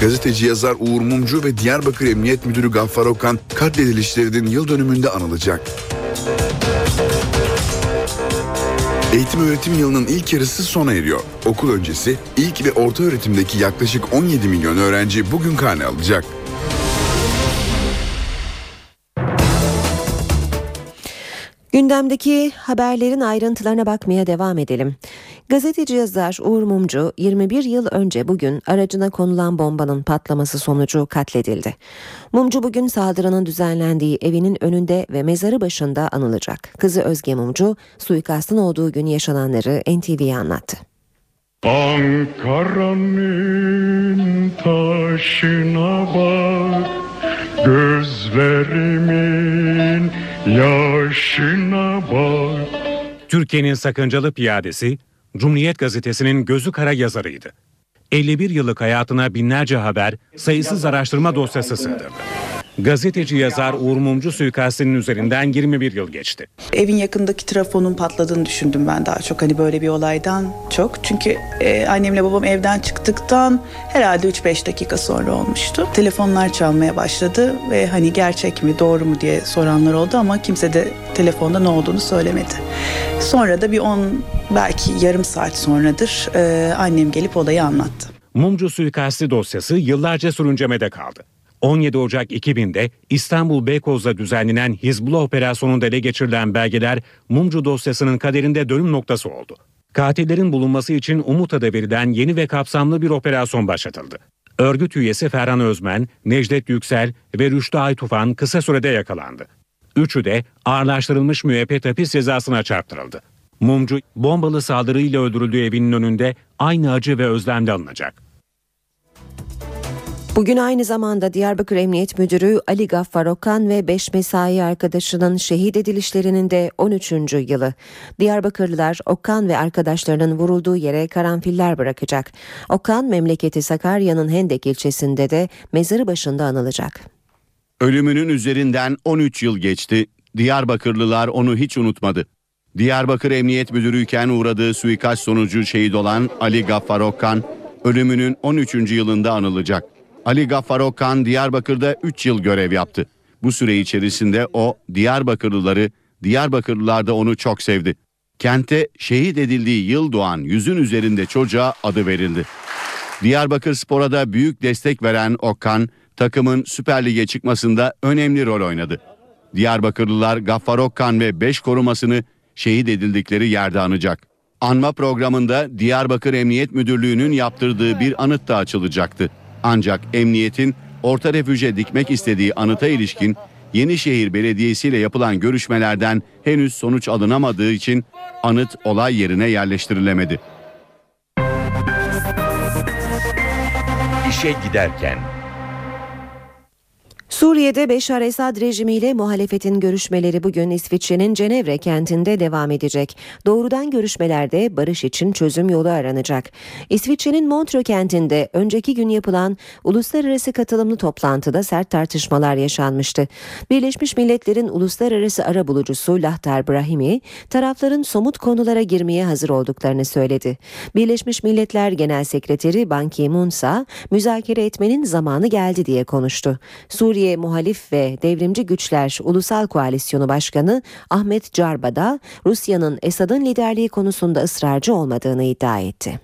Gazeteci yazar Uğur Mumcu ve Diyarbakır Emniyet Müdürü Gaffar Okan katledilişlerinin yıl dönümünde anılacak. Eğitim öğretim yılının ilk yarısı sona eriyor. Okul öncesi ilk ve orta öğretimdeki yaklaşık 17 milyon öğrenci bugün karne alacak. Gündemdeki haberlerin ayrıntılarına bakmaya devam edelim. Gazeteci yazar Uğur Mumcu 21 yıl önce bugün aracına konulan bombanın patlaması sonucu katledildi. Mumcu bugün saldırının düzenlendiği evinin önünde ve mezarı başında anılacak. Kızı Özge Mumcu suikastın olduğu gün yaşananları NTV'ye anlattı. Ankara'nın taşına bak Gözlerimin yaşına bak Türkiye'nin sakıncalı piyadesi Cumhuriyet Gazetesi'nin gözü kara yazarıydı. 51 yıllık hayatına binlerce haber, sayısız araştırma dosyası sığdırdı. Gazeteci yazar Uğur Mumcu suikastinin üzerinden 21 yıl geçti. Evin yakındaki trafonun patladığını düşündüm ben daha çok hani böyle bir olaydan çok. Çünkü e, annemle babam evden çıktıktan herhalde 3-5 dakika sonra olmuştu. Telefonlar çalmaya başladı ve hani gerçek mi doğru mu diye soranlar oldu ama kimse de telefonda ne olduğunu söylemedi. Sonra da bir 10 belki yarım saat sonradır e, annem gelip olayı anlattı. Mumcu suikasti dosyası yıllarca sürüncemede kaldı. 17 Ocak 2000'de İstanbul Beykoz'da düzenlenen Hizbullah operasyonunda ele geçirilen belgeler Mumcu dosyasının kaderinde dönüm noktası oldu. Katillerin bulunması için Umut'a verilen yeni ve kapsamlı bir operasyon başlatıldı. Örgüt üyesi Ferhan Özmen, Necdet Yüksel ve Rüştü Aytufan kısa sürede yakalandı. Üçü de ağırlaştırılmış müebbet hapis cezasına çarptırıldı. Mumcu bombalı saldırıyla öldürüldüğü evinin önünde aynı acı ve özlemle alınacak. Bugün aynı zamanda Diyarbakır Emniyet Müdürü Ali Gaffar Okan ve 5 mesai arkadaşının şehit edilişlerinin de 13. yılı. Diyarbakırlılar Okan ve arkadaşlarının vurulduğu yere karanfiller bırakacak. Okan memleketi Sakarya'nın Hendek ilçesinde de mezarı başında anılacak. Ölümünün üzerinden 13 yıl geçti. Diyarbakırlılar onu hiç unutmadı. Diyarbakır Emniyet Müdürüyken uğradığı suikast sonucu şehit olan Ali Gaffar Okkan ölümünün 13. yılında anılacak. Ali Gaffar Okan Diyarbakır'da 3 yıl görev yaptı. Bu süre içerisinde o Diyarbakırlıları, Diyarbakırlılar da onu çok sevdi. Kente şehit edildiği yıl doğan yüzün üzerinde çocuğa adı verildi. Diyarbakır Spor'a da büyük destek veren Okan, takımın Süper Lig'e çıkmasında önemli rol oynadı. Diyarbakırlılar Gaffar Okkan ve 5 korumasını şehit edildikleri yerde anacak. Anma programında Diyarbakır Emniyet Müdürlüğü'nün yaptırdığı bir anıt da açılacaktı. Ancak emniyetin orta refüje dikmek istediği anıta ilişkin Yenişehir Belediyesi ile yapılan görüşmelerden henüz sonuç alınamadığı için anıt olay yerine yerleştirilemedi. İşe giderken Suriye'de Beşar Esad rejimiyle muhalefetin görüşmeleri bugün İsviçre'nin Cenevre kentinde devam edecek. Doğrudan görüşmelerde barış için çözüm yolu aranacak. İsviçre'nin Montreux kentinde önceki gün yapılan uluslararası katılımlı toplantıda sert tartışmalar yaşanmıştı. Birleşmiş Milletler'in uluslararası arabulucusu Lahtar Brahimi, tarafların somut konulara girmeye hazır olduklarını söyledi. Birleşmiş Milletler Genel Sekreteri Ban Ki-moon ise müzakere etmenin zamanı geldi diye konuştu. Suriye Suriye Muhalif ve Devrimci Güçler Ulusal Koalisyonu Başkanı Ahmet Carba da Rusya'nın Esad'ın liderliği konusunda ısrarcı olmadığını iddia etti.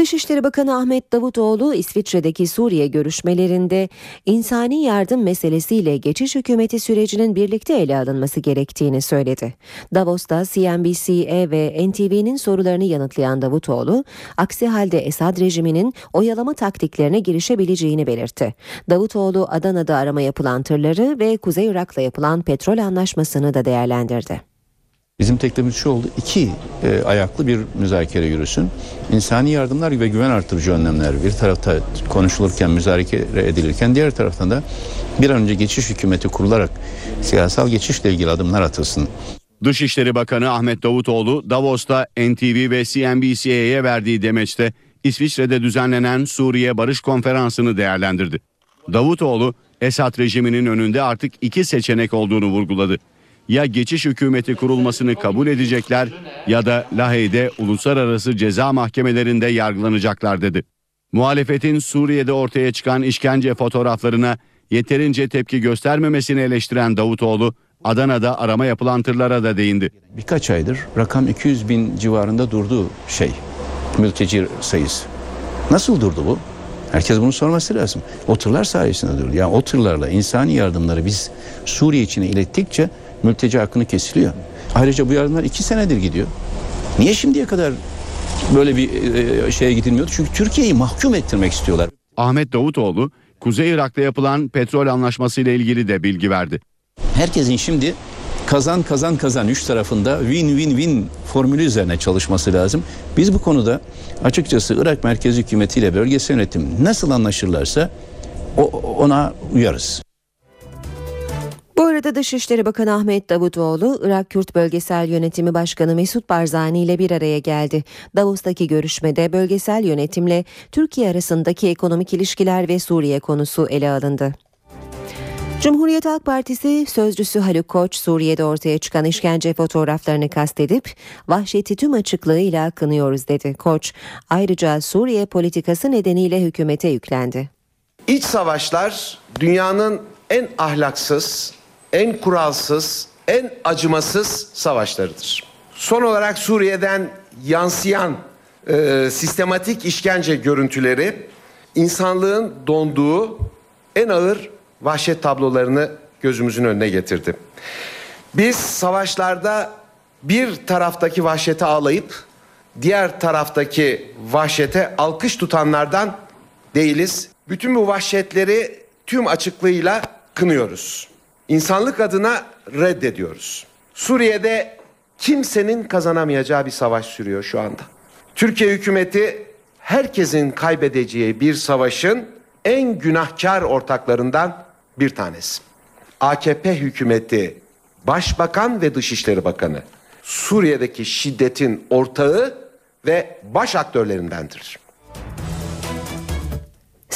Dışişleri Bakanı Ahmet Davutoğlu İsviçre'deki Suriye görüşmelerinde insani yardım meselesiyle geçiş hükümeti sürecinin birlikte ele alınması gerektiğini söyledi. Davos'ta CNBC ve NTV'nin sorularını yanıtlayan Davutoğlu, aksi halde Esad rejiminin oyalama taktiklerine girişebileceğini belirtti. Davutoğlu Adana'da arama yapılan tırları ve Kuzey Irak'la yapılan petrol anlaşmasını da değerlendirdi. Bizim teklifimiz şu oldu. iki e, ayaklı bir müzakere yürüsün. İnsani yardımlar ve güven artırıcı önlemler bir tarafta konuşulurken, müzakere edilirken diğer taraftan da bir an önce geçiş hükümeti kurularak siyasal geçişle ilgili adımlar atılsın. Dışişleri Bakanı Ahmet Davutoğlu Davos'ta NTV ve CNBC'ye verdiği demeçte İsviçre'de düzenlenen Suriye Barış Konferansı'nı değerlendirdi. Davutoğlu Esad rejiminin önünde artık iki seçenek olduğunu vurguladı ya geçiş hükümeti kurulmasını kabul edecekler ya da Lahey'de uluslararası ceza mahkemelerinde yargılanacaklar dedi. Muhalefetin Suriye'de ortaya çıkan işkence fotoğraflarına yeterince tepki göstermemesini eleştiren Davutoğlu, Adana'da arama yapılan tırlara da değindi. Birkaç aydır rakam 200 bin civarında durdu şey, mülteci sayısı. Nasıl durdu bu? Herkes bunu sorması lazım. O tırlar sayesinde durdu. Yani o tırlarla insani yardımları biz Suriye içine ilettikçe mülteci hakkını kesiliyor. Ayrıca bu yardımlar iki senedir gidiyor. Niye şimdiye kadar böyle bir e, şeye gidilmiyordu? Çünkü Türkiye'yi mahkum ettirmek istiyorlar. Ahmet Davutoğlu, Kuzey Irak'ta yapılan petrol anlaşması ile ilgili de bilgi verdi. Herkesin şimdi kazan kazan kazan üç tarafında win-win-win formülü üzerine çalışması lazım. Biz bu konuda açıkçası Irak Merkez Hükümeti ile bölgesel yönetim nasıl anlaşırlarsa ona uyarız. Bu arada Dışişleri Bakanı Ahmet Davutoğlu, Irak Kürt Bölgesel Yönetimi Başkanı Mesut Barzani ile bir araya geldi. Davos'taki görüşmede bölgesel yönetimle Türkiye arasındaki ekonomik ilişkiler ve Suriye konusu ele alındı. Cumhuriyet Halk Partisi sözcüsü Haluk Koç Suriye'de ortaya çıkan işkence fotoğraflarını kastedip vahşeti tüm açıklığıyla kınıyoruz dedi. Koç ayrıca Suriye politikası nedeniyle hükümete yüklendi. İç savaşlar dünyanın en ahlaksız, en kuralsız, en acımasız savaşlarıdır. Son olarak Suriye'den yansıyan e, sistematik işkence görüntüleri insanlığın donduğu en ağır vahşet tablolarını gözümüzün önüne getirdi. Biz savaşlarda bir taraftaki vahşete ağlayıp diğer taraftaki vahşete alkış tutanlardan değiliz. Bütün bu vahşetleri tüm açıklığıyla kınıyoruz. İnsanlık adına reddediyoruz. Suriye'de kimsenin kazanamayacağı bir savaş sürüyor şu anda. Türkiye hükümeti herkesin kaybedeceği bir savaşın en günahkar ortaklarından bir tanesi. AKP hükümeti, Başbakan ve Dışişleri Bakanı Suriye'deki şiddetin ortağı ve baş aktörlerindendir.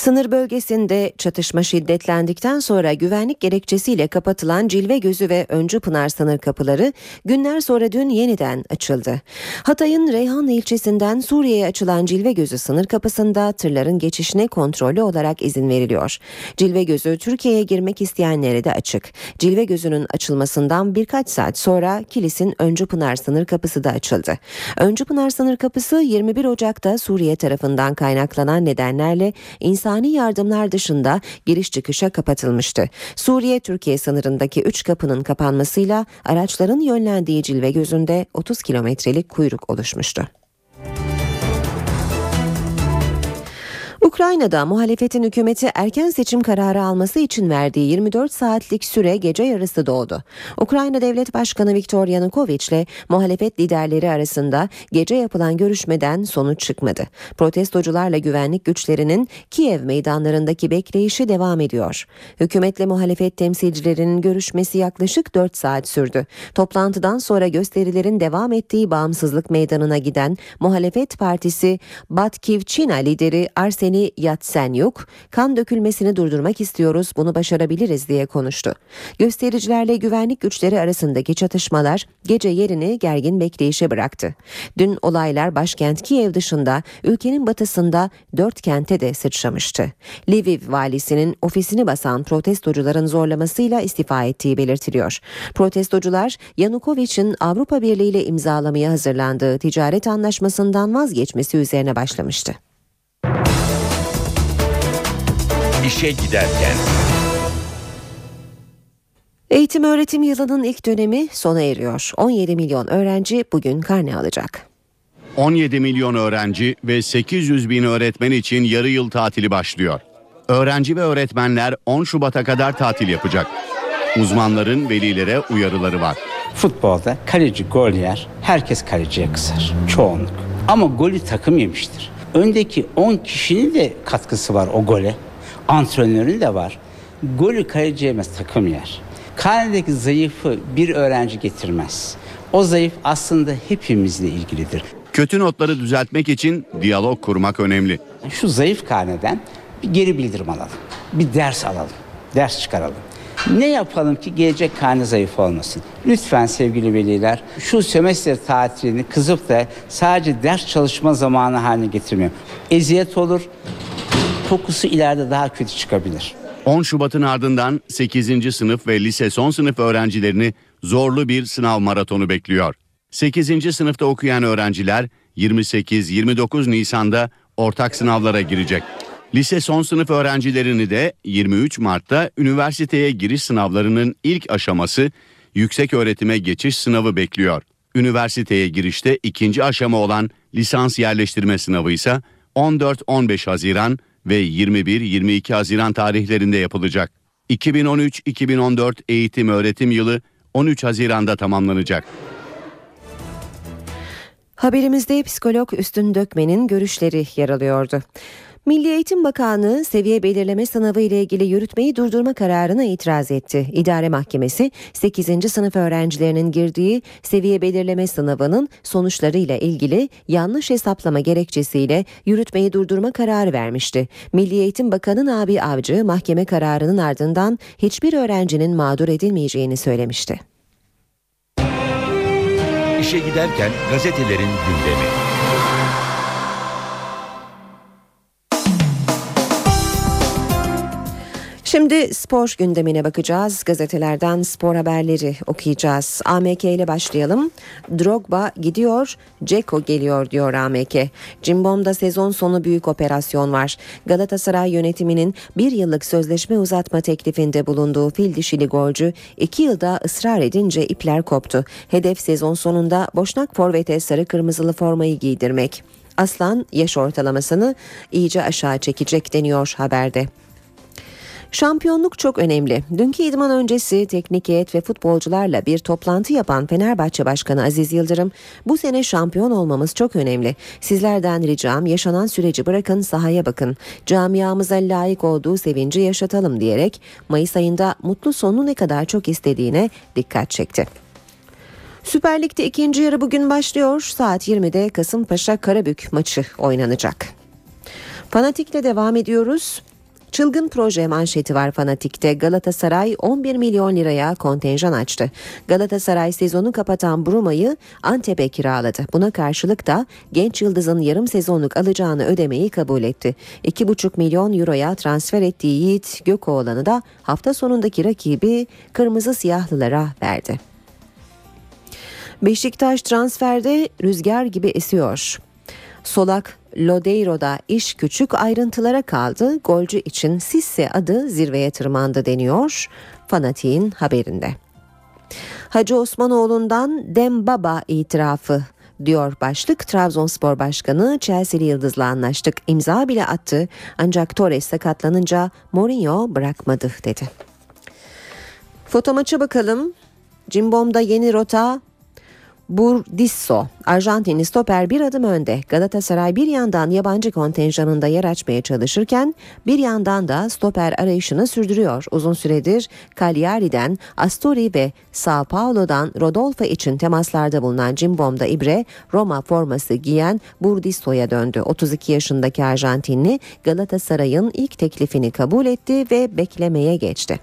Sınır bölgesinde çatışma şiddetlendikten sonra güvenlik gerekçesiyle kapatılan Cilve Gözü ve Öncü Pınar sınır kapıları günler sonra dün yeniden açıldı. Hatay'ın Reyhanlı ilçesinden Suriye'ye açılan Cilve Gözü sınır kapısında tırların geçişine kontrollü olarak izin veriliyor. Cilve Gözü Türkiye'ye girmek isteyenlere de açık. Cilve Gözü'nün açılmasından birkaç saat sonra Kilis'in Öncü Pınar sınır kapısı da açıldı. Öncü Pınar sınır kapısı 21 Ocak'ta Suriye tarafından kaynaklanan nedenlerle insan insani yardımlar dışında giriş çıkışa kapatılmıştı. Suriye-Türkiye sınırındaki 3 kapının kapanmasıyla araçların yönlendiği cilve gözünde 30 kilometrelik kuyruk oluşmuştu. Ukrayna'da muhalefetin hükümeti erken seçim kararı alması için verdiği 24 saatlik süre gece yarısı doğdu. Ukrayna Devlet Başkanı Viktor Yanukovych ile muhalefet liderleri arasında gece yapılan görüşmeden sonuç çıkmadı. Protestocularla güvenlik güçlerinin Kiev meydanlarındaki bekleyişi devam ediyor. Hükümetle muhalefet temsilcilerinin görüşmesi yaklaşık 4 saat sürdü. Toplantıdan sonra gösterilerin devam ettiği bağımsızlık meydanına giden muhalefet partisi Batkivçina lideri Arseni Yatsenyuk, kan dökülmesini durdurmak istiyoruz bunu başarabiliriz diye konuştu. Göstericilerle güvenlik güçleri arasındaki çatışmalar gece yerini gergin bekleyişe bıraktı. Dün olaylar başkent Kiev dışında ülkenin batısında dört kente de sıçramıştı. Lviv valisinin ofisini basan protestocuların zorlamasıyla istifa ettiği belirtiliyor. Protestocular Yanukovic'in Avrupa Birliği ile imzalamaya hazırlandığı ticaret anlaşmasından vazgeçmesi üzerine başlamıştı. İşe giderken. Eğitim öğretim yılının ilk dönemi sona eriyor. 17 milyon öğrenci bugün karne alacak. 17 milyon öğrenci ve 800 bin öğretmen için yarı yıl tatili başlıyor. Öğrenci ve öğretmenler 10 Şubat'a kadar tatil yapacak. Uzmanların velilere uyarıları var. Futbolda kaleci gol yer, herkes kaleciye kızar. Çoğunluk. Ama golü takım yemiştir. Öndeki 10 kişinin de katkısı var o gole. Antrenörün de var. Golü kaleci yemez, takım yer. Karnedeki zayıfı bir öğrenci getirmez. O zayıf aslında hepimizle ilgilidir. Kötü notları düzeltmek için diyalog kurmak önemli. Şu zayıf karneden bir geri bildirim alalım. Bir ders alalım. Ders çıkaralım. Ne yapalım ki gelecek karne zayıf olmasın? Lütfen sevgili veliler şu sömestr tatilini kızıp da sadece ders çalışma zamanı haline getirmeyin. Eziyet olur, kokusu ileride daha kötü çıkabilir. 10 Şubat'ın ardından 8. sınıf ve lise son sınıf öğrencilerini zorlu bir sınav maratonu bekliyor. 8. sınıfta okuyan öğrenciler 28-29 Nisan'da ortak sınavlara girecek. Lise son sınıf öğrencilerini de 23 Mart'ta üniversiteye giriş sınavlarının ilk aşaması yüksek öğretime geçiş sınavı bekliyor. Üniversiteye girişte ikinci aşama olan lisans yerleştirme sınavı ise 14-15 Haziran ve 21-22 Haziran tarihlerinde yapılacak. 2013-2014 eğitim öğretim yılı 13 Haziran'da tamamlanacak. Haberimizde psikolog Üstün Dökmen'in görüşleri yer alıyordu. Milli Eğitim Bakanlığı seviye belirleme sınavı ile ilgili yürütmeyi durdurma kararına itiraz etti. İdare Mahkemesi 8. sınıf öğrencilerinin girdiği seviye belirleme sınavının sonuçları ile ilgili yanlış hesaplama gerekçesiyle yürütmeyi durdurma kararı vermişti. Milli Eğitim Bakanı Nabi Avcı mahkeme kararının ardından hiçbir öğrencinin mağdur edilmeyeceğini söylemişti. İşe giderken gazetelerin gündemi. Şimdi spor gündemine bakacağız. Gazetelerden spor haberleri okuyacağız. AMK ile başlayalım. Drogba gidiyor, Ceko geliyor diyor AMK. Cimbom'da sezon sonu büyük operasyon var. Galatasaray yönetiminin bir yıllık sözleşme uzatma teklifinde bulunduğu fil dişili golcü iki yılda ısrar edince ipler koptu. Hedef sezon sonunda Boşnak Forvet'e sarı kırmızılı formayı giydirmek. Aslan yaş ortalamasını iyice aşağı çekecek deniyor haberde. Şampiyonluk çok önemli. Dünkü idman öncesi teknik heyet ve futbolcularla bir toplantı yapan Fenerbahçe Başkanı Aziz Yıldırım, bu sene şampiyon olmamız çok önemli. Sizlerden ricam yaşanan süreci bırakın sahaya bakın. Camiamıza layık olduğu sevinci yaşatalım diyerek Mayıs ayında mutlu sonu ne kadar çok istediğine dikkat çekti. Süper Lig'de ikinci yarı bugün başlıyor. Saat 20'de Kasımpaşa Karabük maçı oynanacak. Fanatikle devam ediyoruz. Çılgın proje manşeti var Fanatik'te. Galatasaray 11 milyon liraya kontenjan açtı. Galatasaray sezonu kapatan Bruma'yı Antep'e kiraladı. Buna karşılık da genç yıldızın yarım sezonluk alacağını ödemeyi kabul etti. 2,5 milyon euroya transfer ettiği Yiğit Gökoğlan'ı da hafta sonundaki rakibi Kırmızı Siyahlılara verdi. Beşiktaş transferde rüzgar gibi esiyor. Solak Lodeiro'da iş küçük ayrıntılara kaldı. Golcü için Sisse adı zirveye tırmandı deniyor Fanatik'in haberinde. Hacı Osmanoğlu'ndan Dembaba itirafı diyor başlık. Trabzonspor Başkanı Chelsea'li Yıldız'la anlaştık. İmza bile attı ancak Torres sakatlanınca Mourinho bırakmadı dedi. Foto maça bakalım. Cimbom'da yeni rota Burdisso, Arjantinli stoper bir adım önde. Galatasaray bir yandan yabancı kontenjanında yer açmaya çalışırken bir yandan da stoper arayışını sürdürüyor. Uzun süredir Cagliari'den Asturi ve Sao Paulo'dan Rodolfo için temaslarda bulunan Cimbom'da İbre, Roma forması giyen Burdisso'ya döndü. 32 yaşındaki Arjantinli Galatasaray'ın ilk teklifini kabul etti ve beklemeye geçti.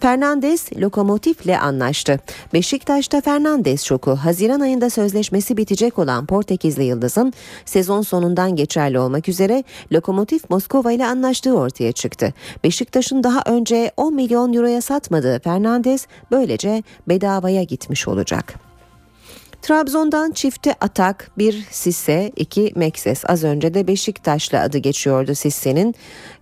Fernandes lokomotifle anlaştı. Beşiktaş'ta Fernandes şoku. Haziran ayında sözleşmesi bitecek olan Portekizli Yıldız'ın sezon sonundan geçerli olmak üzere Lokomotif Moskova ile anlaştığı ortaya çıktı. Beşiktaş'ın daha önce 10 milyon euroya satmadığı Fernandes böylece bedavaya gitmiş olacak. Trabzon'dan çifte atak, bir Sisse, iki Mekses. Az önce de Beşiktaş'la adı geçiyordu Sisse'nin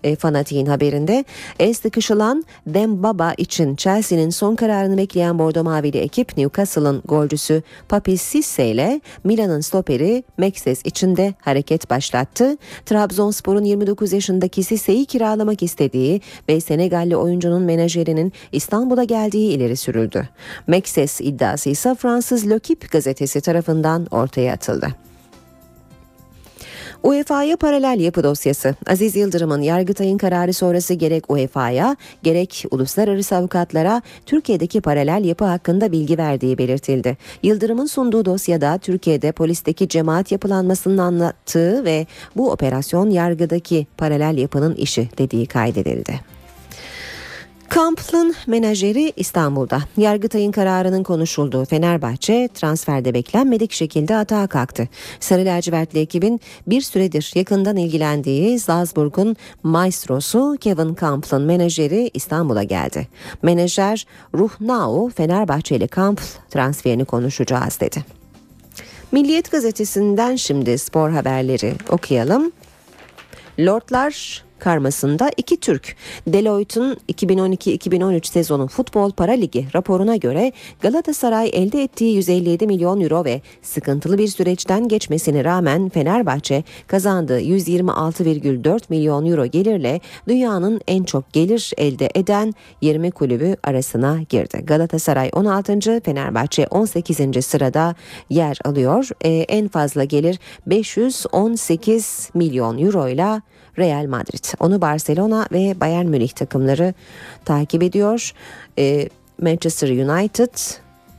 e, fanatiğin haberinde. El sıkışılan Dembaba için Chelsea'nin son kararını bekleyen Bordo Mavili ekip Newcastle'ın golcüsü Papis Sisse ile Milan'ın stoperi Mekses için de hareket başlattı. Trabzonspor'un 29 yaşındaki Sisse'yi kiralamak istediği ve Senegalli oyuncunun menajerinin İstanbul'a geldiği ileri sürüldü. Mekses iddiası ise Fransız L'Equipe gazetesi tarafından ortaya atıldı. UEFA'ya paralel yapı dosyası. Aziz Yıldırım'ın Yargıtay'ın kararı sonrası gerek UEFA'ya gerek uluslararası avukatlara Türkiye'deki paralel yapı hakkında bilgi verdiği belirtildi. Yıldırım'ın sunduğu dosyada Türkiye'de polisteki cemaat yapılanmasının anlattığı ve bu operasyon yargıdaki paralel yapının işi dediği kaydedildi. Kamp'ın menajeri İstanbul'da. Yargıtay'ın kararının konuşulduğu Fenerbahçe transferde beklenmedik şekilde atağa kalktı. Sarı lacivertli ekibin bir süredir yakından ilgilendiği Salzburg'un maestrosu Kevin Kamp'ın menajeri İstanbul'a geldi. Menajer Ruh Nau Fenerbahçeli Kamp transferini konuşacağız dedi. Milliyet gazetesinden şimdi spor haberleri okuyalım. Lordlar karmasında iki Türk. Deloitte'un 2012-2013 sezonu Futbol Para Ligi raporuna göre Galatasaray elde ettiği 157 milyon euro ve sıkıntılı bir süreçten geçmesine rağmen Fenerbahçe kazandığı 126,4 milyon euro gelirle dünyanın en çok gelir elde eden 20 kulübü arasına girdi. Galatasaray 16. Fenerbahçe 18. sırada yer alıyor. Ee, en fazla gelir 518 milyon euro ile Real Madrid. Onu Barcelona ve Bayern Münih takımları takip ediyor. E, Manchester United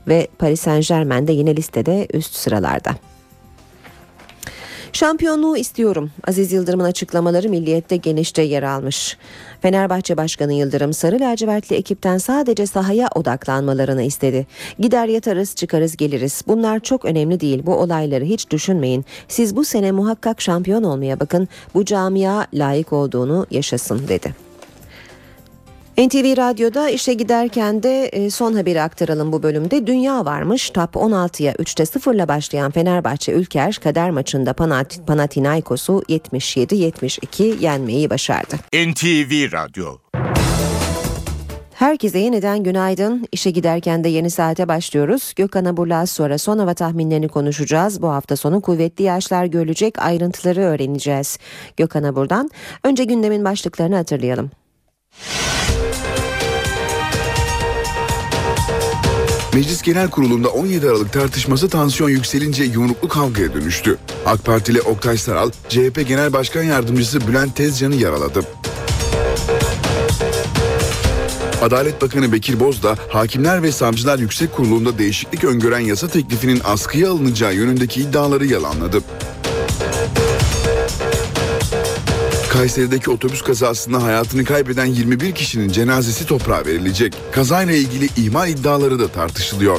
ve Paris Saint Germain de yine listede üst sıralarda. Şampiyonluğu istiyorum. Aziz Yıldırım'ın açıklamaları Milliyet'te genişçe yer almış. Fenerbahçe Başkanı Yıldırım sarı lacivertli ekipten sadece sahaya odaklanmalarını istedi. Gider yatarız çıkarız geliriz. Bunlar çok önemli değil. Bu olayları hiç düşünmeyin. Siz bu sene muhakkak şampiyon olmaya bakın. Bu camia layık olduğunu yaşasın dedi. NTV Radyo'da işe giderken de e, son haberi aktaralım bu bölümde. Dünya varmış. TAP 16'ya 3'te 0 ile başlayan Fenerbahçe Ülker kader maçında Panat Panathinaikos'u 77-72 yenmeyi başardı. NTV Radyo Herkese yeniden günaydın. İşe giderken de yeni saate başlıyoruz. Gökhan Abur'la sonra son hava tahminlerini konuşacağız. Bu hafta sonu kuvvetli yağışlar görülecek ayrıntıları öğreneceğiz. Gökhan Abur'dan. Önce gündemin başlıklarını hatırlayalım. Meclis Genel Kurulu'nda 17 Aralık tartışması tansiyon yükselince yumruklu kavgaya dönüştü. AK Partili Oktay Saral, CHP Genel Başkan Yardımcısı Bülent Tezcan'ı yaraladı. Adalet Bakanı Bekir Bozdağ, Hakimler ve Savcılar Yüksek Kurulu'nda değişiklik öngören yasa teklifinin askıya alınacağı yönündeki iddiaları yalanladı. Kayseri'deki otobüs kazasında hayatını kaybeden 21 kişinin cenazesi toprağa verilecek. Kazayla ilgili ihmal iddiaları da tartışılıyor.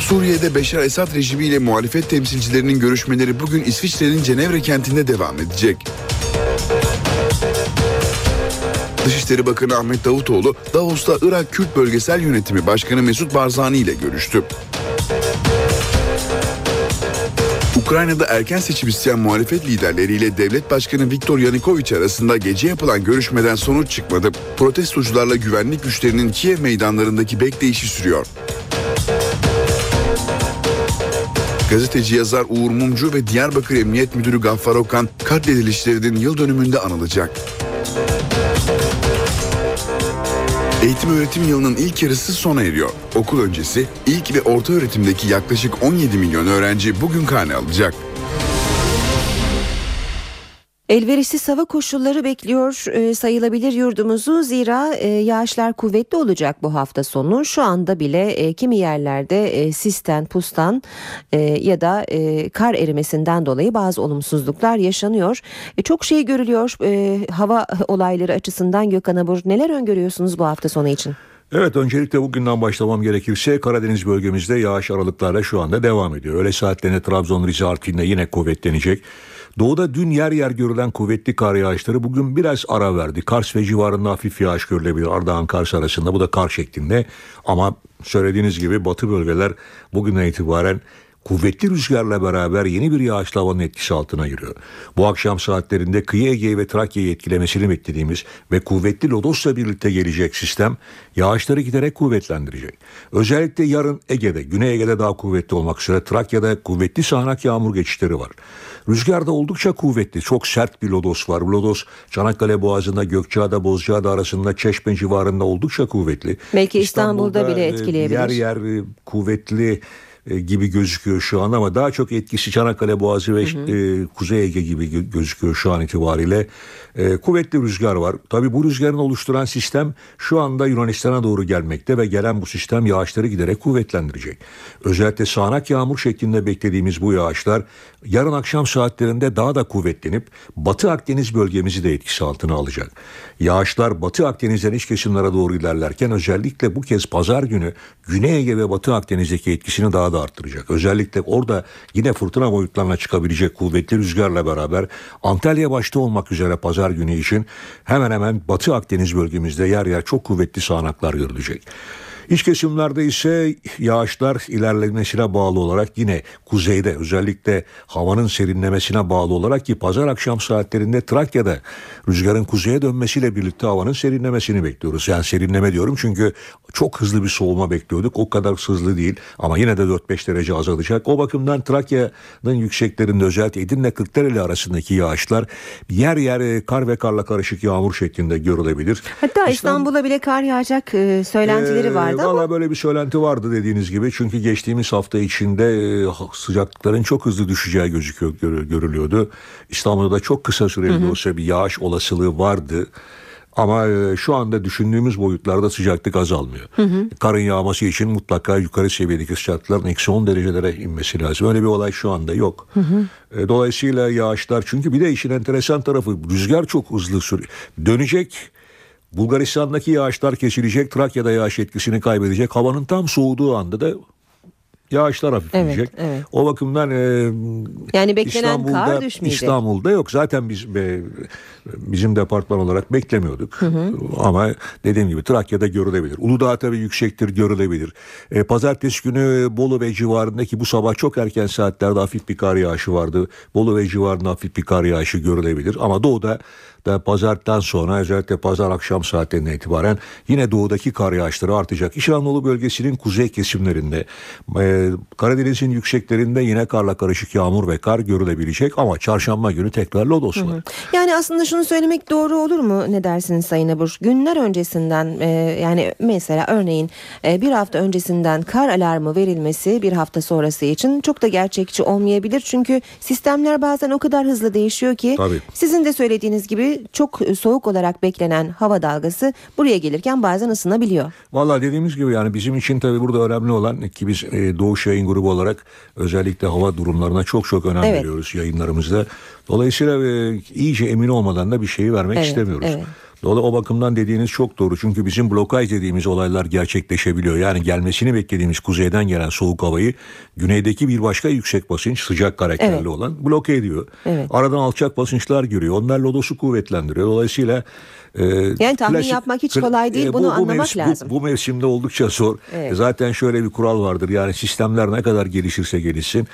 Suriye'de Beşar Esad rejimiyle muhalefet temsilcilerinin görüşmeleri bugün İsviçre'nin Cenevre kentinde devam edecek. Dışişleri Bakanı Ahmet Davutoğlu, Davos'ta Irak Kürt Bölgesel Yönetimi Başkanı Mesut Barzani ile görüştü. Ukrayna'da erken seçim isteyen muhalefet liderleriyle devlet başkanı Viktor Yanukovych arasında gece yapılan görüşmeden sonuç çıkmadı. Protestocularla güvenlik güçlerinin Kiev meydanlarındaki bekleyişi sürüyor. Gazeteci yazar Uğur Mumcu ve Diyarbakır Emniyet Müdürü Gaffar Okan katledilişlerinin yıl dönümünde anılacak. Eğitim öğretim yılının ilk yarısı sona eriyor. Okul öncesi ilk ve orta öğretimdeki yaklaşık 17 milyon öğrenci bugün karne alacak. Elverişsiz hava koşulları bekliyor e, sayılabilir yurdumuzu zira e, yağışlar kuvvetli olacak bu hafta sonu. Şu anda bile e, kimi yerlerde e, sisten, pustan e, ya da e, kar erimesinden dolayı bazı olumsuzluklar yaşanıyor. E, çok şey görülüyor e, hava olayları açısından Gökhan Abur. Neler öngörüyorsunuz bu hafta sonu için? Evet öncelikle bugünden başlamam gerekirse Karadeniz bölgemizde yağış aralıklarla şu anda devam ediyor. Öğle saatlerinde Trabzon, Rize, Artvin'de yine kuvvetlenecek. Doğuda dün yer yer görülen kuvvetli kar yağışları bugün biraz ara verdi. Kars ve civarında hafif yağış görülebilir Ardahan Kars arasında bu da kar şeklinde. Ama söylediğiniz gibi batı bölgeler bugünden itibaren kuvvetli rüzgarla beraber yeni bir yağışlı havanın etkisi altına giriyor. Bu akşam saatlerinde kıyı Ege'yi ve Trakya'yı etkilemesini beklediğimiz ve kuvvetli lodosla birlikte gelecek sistem yağışları giderek kuvvetlendirecek. Özellikle yarın Ege'de, Güney Ege'de daha kuvvetli olmak üzere Trakya'da kuvvetli sağanak yağmur geçişleri var. Rüzgar da oldukça kuvvetli. Çok sert bir lodos var. Lodos Çanakkale Boğazı'nda, Gökçeada, Bozcaada arasında Çeşme civarında oldukça kuvvetli. Belki İstanbul'da bile e, etkileyebilir. Yer yer e, kuvvetli e, gibi gözüküyor şu an ama daha çok etkisi Çanakkale Boğazı ve e, Kuzey Ege gibi gö- gözüküyor şu an itibariyle. E, kuvvetli rüzgar var. Tabii bu rüzgarın oluşturan sistem şu anda Yunanistan'a doğru gelmekte ve gelen bu sistem yağışları giderek kuvvetlendirecek. Özellikle sağanak yağmur şeklinde beklediğimiz bu yağışlar yarın akşam saatlerinde daha da kuvvetlenip Batı Akdeniz bölgemizi de etkisi altına alacak. Yağışlar Batı Akdeniz'den iç kesimlere doğru ilerlerken özellikle bu kez pazar günü Güney Ege ve Batı Akdeniz'deki etkisini daha da arttıracak. Özellikle orada yine fırtına boyutlarına çıkabilecek kuvvetli rüzgarla beraber Antalya başta olmak üzere pazar günü için hemen hemen Batı Akdeniz bölgemizde yer yer çok kuvvetli sağanaklar görülecek. İç kesimlerde ise yağışlar ilerlemesine bağlı olarak yine kuzeyde özellikle havanın serinlemesine bağlı olarak ki pazar akşam saatlerinde Trakya'da rüzgarın kuzeye dönmesiyle birlikte havanın serinlemesini bekliyoruz. Yani serinleme diyorum çünkü çok hızlı bir soğuma bekliyorduk. O kadar hızlı değil ama yine de 4-5 derece azalacak. O bakımdan Trakya'nın yükseklerinde özellikle Edirne Kırklareli arasındaki yağışlar yer yer e, kar ve karla karışık yağmur şeklinde görülebilir. Hatta İstanbul'a bile kar yağacak e, söylentileri Ee, vardı ama Valla böyle bir söylenti vardı dediğiniz gibi. Çünkü geçtiğimiz hafta içinde e, sıcaklıkların çok hızlı düşeceği gözüküyor, gör- görülüyordu. İstanbul'da da çok kısa süreli de olsa bir yağış olasılığı vardı. Ama e, şu anda düşündüğümüz boyutlarda sıcaklık azalmıyor. Hı hı. Karın yağması için mutlaka yukarı seviyedeki sıcaklıkların eksi 10 derecelere inmesi lazım. Öyle bir olay şu anda yok. Hı hı. E, Dolayısıyla yağışlar çünkü bir de işin enteresan tarafı rüzgar çok hızlı sürüyor. Dönecek Bulgaristan'daki yağışlar kesilecek. Trakya'da yağış etkisini kaybedecek. Havanın tam soğuduğu anda da yağışlar hafifleyecek. Evet, evet. O bakımdan e, Yani beklenen İstanbul'da, kar düşmeyecek. İstanbul'da yok. Zaten biz be, bizim departman olarak beklemiyorduk. Hı hı. Ama dediğim gibi Trakya'da görülebilir. Uludağ tabii yüksektir görülebilir. E, pazartesi günü Bolu ve civarındaki bu sabah çok erken saatlerde hafif bir kar yağışı vardı. Bolu ve civarında hafif bir kar yağışı görülebilir. Ama doğuda da pazardan sonra özellikle pazar akşam saatlerinden itibaren yine doğudaki kar yağışları artacak. İç Anadolu bölgesinin kuzey kesimlerinde e, Karadeniz'in yükseklerinde yine karla karışık yağmur ve kar görülebilecek ama çarşamba günü tekrar var. Yani aslında şunu söylemek doğru olur mu ne dersiniz Sayın Abur? Günler öncesinden e, yani mesela örneğin e, bir hafta öncesinden kar alarmı verilmesi bir hafta sonrası için çok da gerçekçi olmayabilir. Çünkü sistemler bazen o kadar hızlı değişiyor ki Tabii. sizin de söylediğiniz gibi çok soğuk olarak beklenen hava dalgası buraya gelirken bazen ısınabiliyor. Valla dediğimiz gibi yani bizim için tabii burada önemli olan ki biz e, Doğuş Yayın Grubu olarak özellikle hava durumlarına çok çok önem Evet. veriyoruz yayınlarımızda. Dolayısıyla e, iyice emin olmadan da bir şeyi vermek Evet, istemiyoruz. evet. Dolayısıyla o bakımdan dediğiniz çok doğru. Çünkü bizim blokaj dediğimiz olaylar gerçekleşebiliyor. Yani gelmesini beklediğimiz kuzeyden gelen soğuk havayı güneydeki bir başka yüksek basınç sıcak karakterli Evet. olan bloke ediyor. Evet. Aradan alçak basınçlar giriyor. Onlar lodosu kuvvetlendiriyor. Dolayısıyla e, Yani tahmin yapmak hiç kolay değil, bunu anlamak mevsim- bu- lazım. Bu, mevsimde oldukça zor. Evet. Zaten şöyle bir kural vardır. Yani sistemler ne kadar gelişirse gelişsin.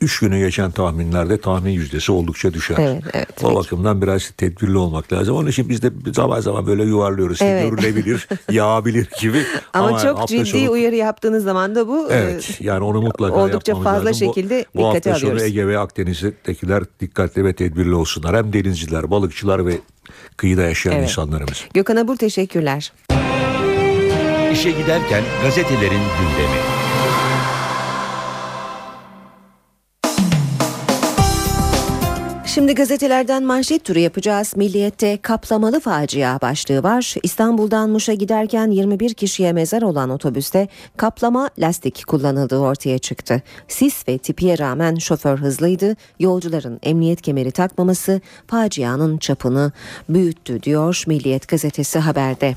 Üç günü geçen tahminlerde tahmin yüzdesi oldukça düşer. Evet, evet, o bakımdan biraz tedbirli olmak lazım. Onun için biz de zaman zaman böyle yuvarlıyoruz. Evet. Görülebilir, yağabilir gibi. Ama, çok hafta ciddi sonu- uyarı yaptığınız zaman da bu e, Evet yani onu mutlaka oldukça fazla lazım. Bu- şekilde bu, dikkate hafta sonu alıyoruz. Ege ve Akdeniz'dekiler dikkatli ve tedbirli olsunlar. Hem denizciler, balıkçılar ve kıyıda yaşayan Evet. insanlarımız. Gökhan Abur teşekkürler. İşe giderken gazetelerin gündemi. Şimdi gazetelerden manşet turu yapacağız. Milliyet'te kaplamalı facia başlığı var. İstanbul'dan Muş'a giderken 21 kişiye mezar olan otobüste kaplama lastik kullanıldığı ortaya çıktı. Sis ve tipiye rağmen şoför hızlıydı. Yolcuların emniyet kemeri takmaması facianın çapını büyüttü diyor Milliyet gazetesi haberde.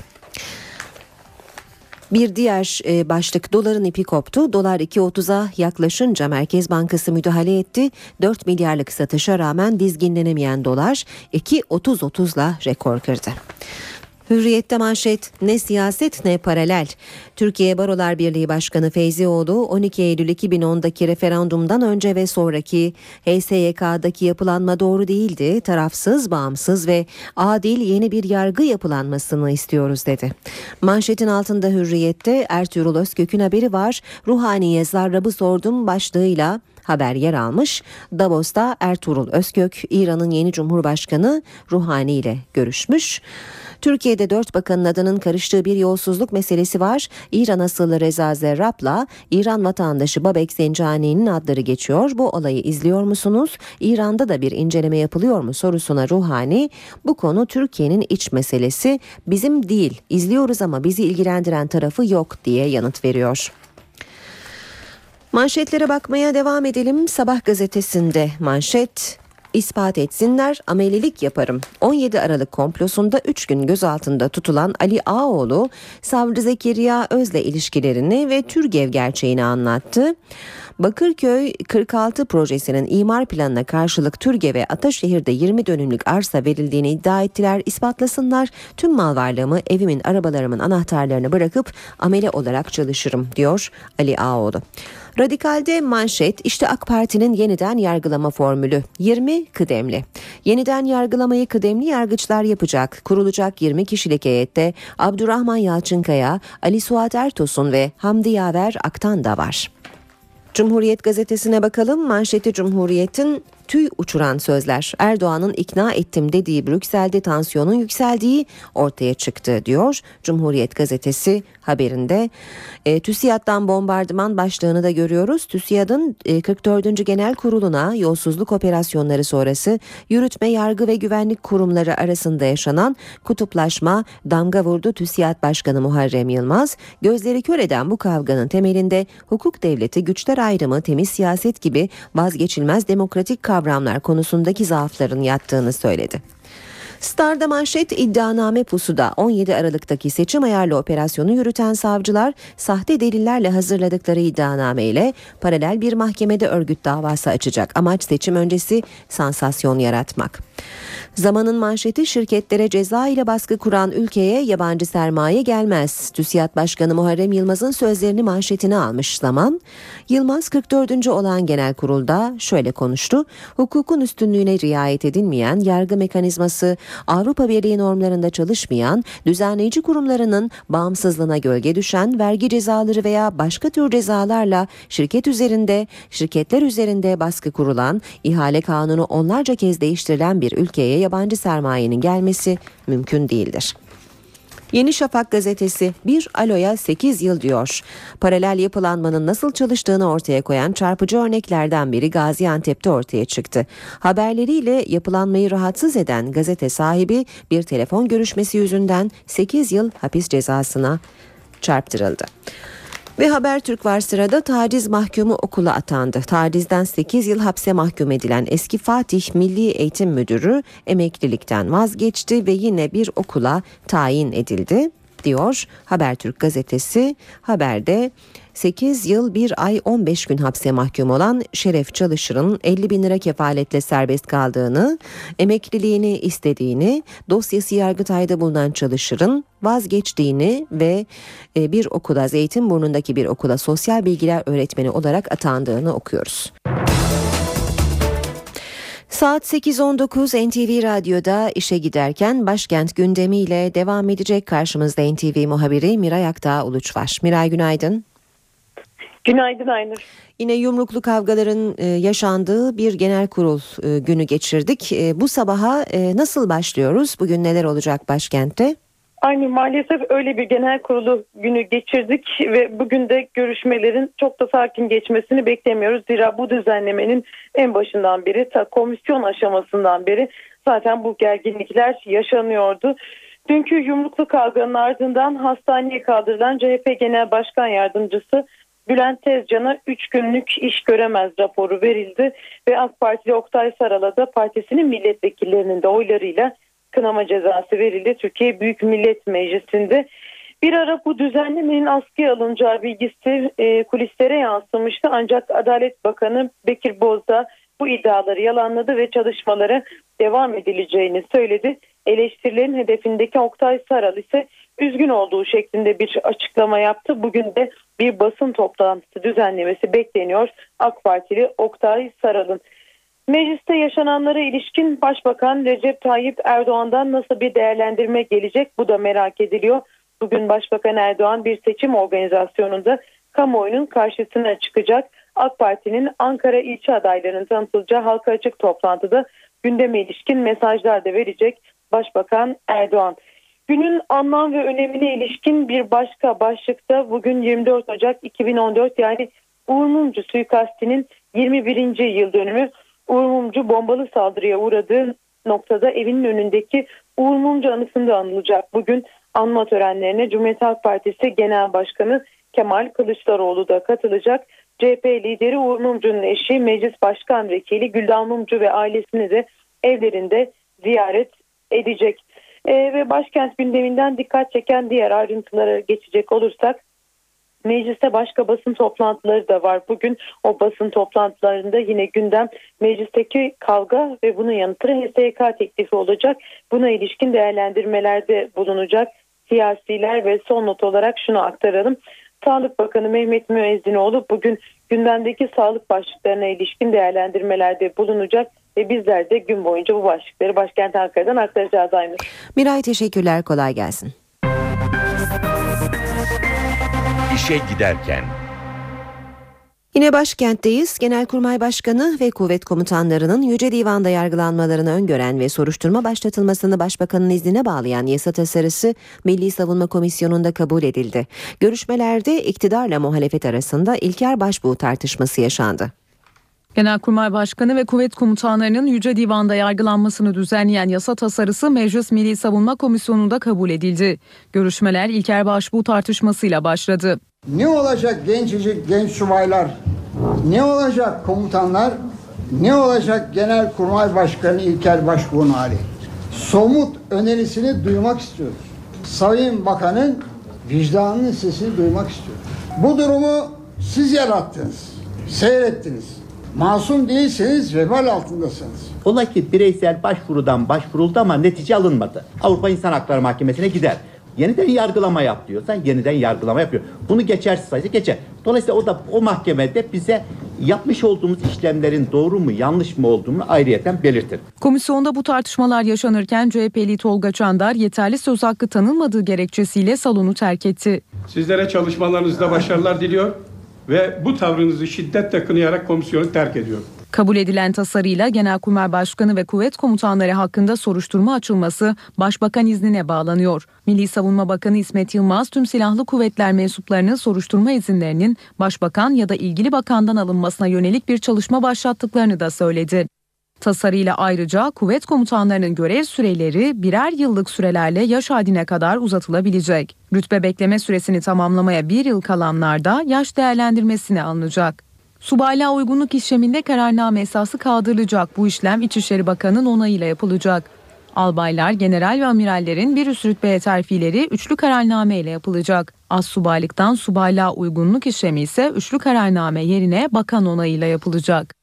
Bir diğer e, başlık doların ipi koptu. Dolar 2.30'a yaklaşınca Merkez Bankası müdahale etti. 4 milyarlık satışa rağmen dizginlenemeyen dolar 2.30-30'la rekor kırdı. Hürriyette manşet ne siyaset ne paralel. Türkiye Barolar Birliği Başkanı Feyzioğlu 12 Eylül 2010'daki referandumdan önce ve sonraki HSYK'daki yapılanma doğru değildi. Tarafsız, bağımsız ve adil yeni bir yargı yapılanmasını istiyoruz dedi. Manşetin altında Hürriyette Ertuğrul Özkök'ün haberi var. Ruhaniye zarrabı sordum başlığıyla haber yer almış. Davos'ta Ertuğrul Özkök, İran'ın yeni Cumhurbaşkanı Ruhani ile görüşmüş. Türkiye'de dört bakanın adının karıştığı bir yolsuzluk meselesi var. İran asıllı Reza Zerrab'la İran vatandaşı Babek Zencani'nin adları geçiyor. Bu olayı izliyor musunuz? İran'da da bir inceleme yapılıyor mu sorusuna Ruhani bu konu Türkiye'nin iç meselesi bizim değil izliyoruz ama bizi ilgilendiren tarafı yok diye yanıt veriyor. Manşetlere bakmaya devam edelim. Sabah gazetesinde manşet ispat etsinler amelilik yaparım. 17 Aralık komplosunda 3 gün gözaltında tutulan Ali Ağoğlu savcı Zekeriya Öz'le ilişkilerini ve Türgev gerçeğini anlattı. Bakırköy 46 projesinin imar planına karşılık Türgev'e Ataşehir'de 20 dönümlük arsa verildiğini iddia ettiler. İspatlasınlar tüm mal varlığımı evimin arabalarımın anahtarlarını bırakıp amele olarak çalışırım diyor Ali Ağoğlu. Radikalde manşet işte AK Parti'nin yeniden yargılama formülü 20 kıdemli. Yeniden yargılamayı kıdemli yargıçlar yapacak. Kurulacak 20 kişilik heyette Abdurrahman Yalçınkaya, Ali Suat Ertosun ve Hamdi Yaver Aktan da var. Cumhuriyet gazetesine bakalım. Manşeti Cumhuriyet'in tüy uçuran sözler. Erdoğan'ın ikna ettim dediği Brüksel'de tansiyonun yükseldiği ortaya çıktı diyor. Cumhuriyet gazetesi haberinde. E, TÜSİAD'dan bombardıman başlığını da görüyoruz. TÜSİAD'ın e, 44. Genel Kurulu'na yolsuzluk operasyonları sonrası yürütme, yargı ve güvenlik kurumları arasında yaşanan kutuplaşma damga vurdu TÜSİAD Başkanı Muharrem Yılmaz. Gözleri kör eden bu kavganın temelinde hukuk devleti, güçler ayrımı, temiz siyaset gibi vazgeçilmez demokratik kavramlar konusundaki zaafların yattığını söyledi. Star'da manşet iddianame pusuda 17 Aralık'taki seçim ayarlı operasyonu yürüten savcılar sahte delillerle hazırladıkları iddianame ile paralel bir mahkemede örgüt davası açacak. Amaç seçim öncesi sansasyon yaratmak. Zamanın manşeti şirketlere ceza ile baskı kuran ülkeye yabancı sermaye gelmez. TÜSİAD Başkanı Muharrem Yılmaz'ın sözlerini manşetine almış zaman. Yılmaz 44. olan genel kurulda şöyle konuştu. Hukukun üstünlüğüne riayet edilmeyen yargı mekanizması, Avrupa Birliği normlarında çalışmayan, düzenleyici kurumlarının bağımsızlığına gölge düşen vergi cezaları veya başka tür cezalarla şirket üzerinde, şirketler üzerinde baskı kurulan, ihale kanunu onlarca kez değiştirilen bir ülkeye yabancı sermayenin gelmesi mümkün değildir. Yeni Şafak gazetesi bir aloya 8 yıl diyor. Paralel yapılanmanın nasıl çalıştığını ortaya koyan çarpıcı örneklerden biri Gaziantep'te ortaya çıktı. Haberleriyle yapılanmayı rahatsız eden gazete sahibi bir telefon görüşmesi yüzünden 8 yıl hapis cezasına çarptırıldı. Ve Habertürk var sırada taciz mahkumu okula atandı. Tacizden 8 yıl hapse mahkum edilen eski Fatih Milli Eğitim Müdürü emeklilikten vazgeçti ve yine bir okula tayin edildi diyor Habertürk gazetesi. Haberde 8 yıl 1 ay 15 gün hapse mahkum olan Şeref Çalışır'ın 50 bin lira kefaletle serbest kaldığını, emekliliğini istediğini, dosyası Yargıtay'da bulunan Çalışır'ın vazgeçtiğini ve e, bir okula Zeytinburnu'ndaki bir okula sosyal bilgiler öğretmeni olarak atandığını okuyoruz. Saat 8.19 NTV Radyo'da işe giderken başkent gündemiyle devam edecek karşımızda NTV muhabiri Miray Aktağ Uluç var. Miray günaydın. Günaydın Aynur. Yine yumruklu kavgaların e, yaşandığı bir genel kurul e, günü geçirdik. E, bu sabaha nasıl başlıyoruz? Bugün neler olacak başkentte? Aynı maalesef öyle bir genel kurulu günü geçirdik ve bugün de görüşmelerin çok da sakin geçmesini beklemiyoruz. Zira bu düzenlemenin en başından beri ta komisyon aşamasından beri zaten bu gerginlikler yaşanıyordu. Dünkü yumruklu kavganın ardından hastaneye kaldırılan CHP Genel Başkan Yardımcısı Bülent Tezcan'a 3 günlük iş göremez raporu verildi ve AK Partili Oktay Saral'a da partisinin milletvekillerinin de oylarıyla kınama cezası verildi. Türkiye Büyük Millet Meclisi'nde Bir ara bu düzenlemenin askıya alınacağı bilgisi e, kulislere yansımıştı ancak Adalet Bakanı Bekir Bozdağ bu iddiaları yalanladı ve çalışmalara devam edileceğini söyledi. Eleştirilerin hedefindeki Oktay Saral ise üzgün olduğu şeklinde bir açıklama yaptı. Bugün de bir basın toplantısı düzenlemesi bekleniyor AK Partili Oktay Saral'ın. Mecliste yaşananlara ilişkin Başbakan Recep Tayyip Erdoğan'dan nasıl bir değerlendirme gelecek bu da merak ediliyor. Bugün Başbakan Erdoğan bir seçim organizasyonunda kamuoyunun karşısına çıkacak. AK Parti'nin Ankara ilçe adaylarının tanıtılacağı halka açık toplantıda gündeme ilişkin mesajlar da verecek Başbakan Erdoğan. Günün anlam ve önemine ilişkin bir başka başlıkta bugün 24 Ocak 2014 yani Uğur Mumcu suikastinin 21. yıl dönümü Uğur Mumcu bombalı saldırıya uğradığı noktada evinin önündeki Uğur Mumcu anısında anılacak. Bugün anma törenlerine Cumhuriyet Halk Partisi Genel Başkanı Kemal Kılıçdaroğlu da katılacak. CHP lideri Uğur Mumcu'nun eşi Meclis Başkan Vekili Güldan Mumcu ve ailesini de evlerinde ziyaret edecek. Ee, ve başkent gündeminden dikkat çeken diğer ayrıntılara geçecek olursak Mecliste başka basın toplantıları da var. Bugün o basın toplantılarında yine gündem meclisteki kavga ve bunun yanı sıra HSYK teklifi olacak. Buna ilişkin değerlendirmelerde bulunacak siyasiler ve son not olarak şunu aktaralım. Sağlık Bakanı Mehmet Müezzinoğlu bugün gündemdeki sağlık başlıklarına ilişkin değerlendirmelerde bulunacak ve bizler de gün boyunca bu başlıkları başkent Ankara'dan aktaracağız Aynur. Miray teşekkürler kolay gelsin. İşe giderken Yine başkentteyiz. Genelkurmay Başkanı ve kuvvet komutanlarının Yüce Divan'da yargılanmalarını öngören ve soruşturma başlatılmasını Başbakanın iznine bağlayan yasa tasarısı Milli Savunma Komisyonu'nda kabul edildi. Görüşmelerde iktidarla muhalefet arasında İlker Başbuğ tartışması yaşandı. Genelkurmay Başkanı ve kuvvet komutanlarının Yüce Divan'da yargılanmasını düzenleyen yasa tasarısı Meclis Milli Savunma Komisyonu'nda kabul edildi. Görüşmeler İlker Başbuğ tartışmasıyla başladı. Ne olacak gencecik genç subaylar? Ne olacak komutanlar? Ne olacak Genelkurmay Başkanı İlker Başbuğ'un hali? Somut önerisini duymak istiyoruz. Sayın Bakan'ın vicdanının sesini duymak istiyoruz. Bu durumu siz yarattınız, seyrettiniz. Masum değilseniz vebal altındasınız. Ola ki bireysel başvurudan başvuruldu ama netice alınmadı. Avrupa İnsan Hakları Mahkemesi'ne gider. Yeniden yargılama yap diyorsan yeniden yargılama yapıyor. Bunu geçersiz sayısı geçer. Dolayısıyla o da o mahkemede bize yapmış olduğumuz işlemlerin doğru mu yanlış mı olduğunu ayrıyeten belirtir. Komisyonda bu tartışmalar yaşanırken CHP'li Tolga Çandar yeterli söz hakkı tanınmadığı gerekçesiyle salonu terk etti. Sizlere çalışmalarınızda başarılar diliyor ve bu tavrınızı şiddetle kınayarak komisyonu terk ediyorum. Kabul edilen tasarıyla Genelkurmay Başkanı ve kuvvet komutanları hakkında soruşturma açılması Başbakan iznine bağlanıyor. Milli Savunma Bakanı İsmet Yılmaz tüm silahlı kuvvetler mensuplarının soruşturma izinlerinin Başbakan ya da ilgili bakandan alınmasına yönelik bir çalışma başlattıklarını da söyledi. Tasarıyla ayrıca kuvvet komutanlarının görev süreleri birer yıllık sürelerle yaş hadine kadar uzatılabilecek. Rütbe bekleme süresini tamamlamaya bir yıl kalanlarda yaş değerlendirmesine alınacak. Subaylığa uygunluk işleminde kararname esası kaldırılacak. Bu işlem İçişleri Bakanı'nın onayıyla yapılacak. Albaylar, general ve amirallerin bir üst rütbeye terfileri üçlü kararname ile yapılacak. Az subaylıktan subaylığa uygunluk işlemi ise üçlü kararname yerine bakan onayıyla yapılacak.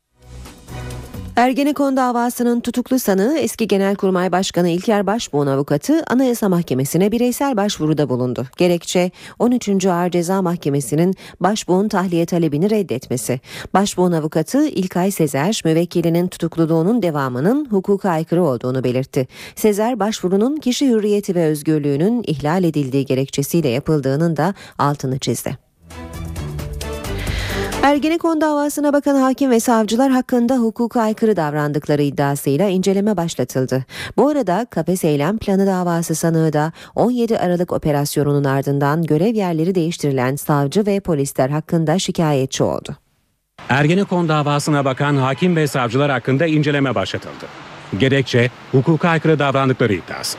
Ergenekon davasının tutuklu sanığı eski Genelkurmay Başkanı İlker Başbuğ'un avukatı Anayasa Mahkemesi'ne bireysel başvuruda bulundu. Gerekçe 13. Ağır Ceza Mahkemesi'nin Başbuğ'un tahliye talebini reddetmesi. Başbuğ'un avukatı İlkay Sezer, müvekkilinin tutukluluğunun devamının hukuka aykırı olduğunu belirtti. Sezer, başvurunun kişi hürriyeti ve özgürlüğünün ihlal edildiği gerekçesiyle yapıldığının da altını çizdi. Ergenekon davasına bakan hakim ve savcılar hakkında hukuka aykırı davrandıkları iddiasıyla inceleme başlatıldı. Bu arada kafes eylem planı davası sanığı da 17 Aralık operasyonunun ardından görev yerleri değiştirilen savcı ve polisler hakkında şikayetçi oldu. Ergenekon davasına bakan hakim ve savcılar hakkında inceleme başlatıldı. Gerekçe hukuka aykırı davrandıkları iddiası.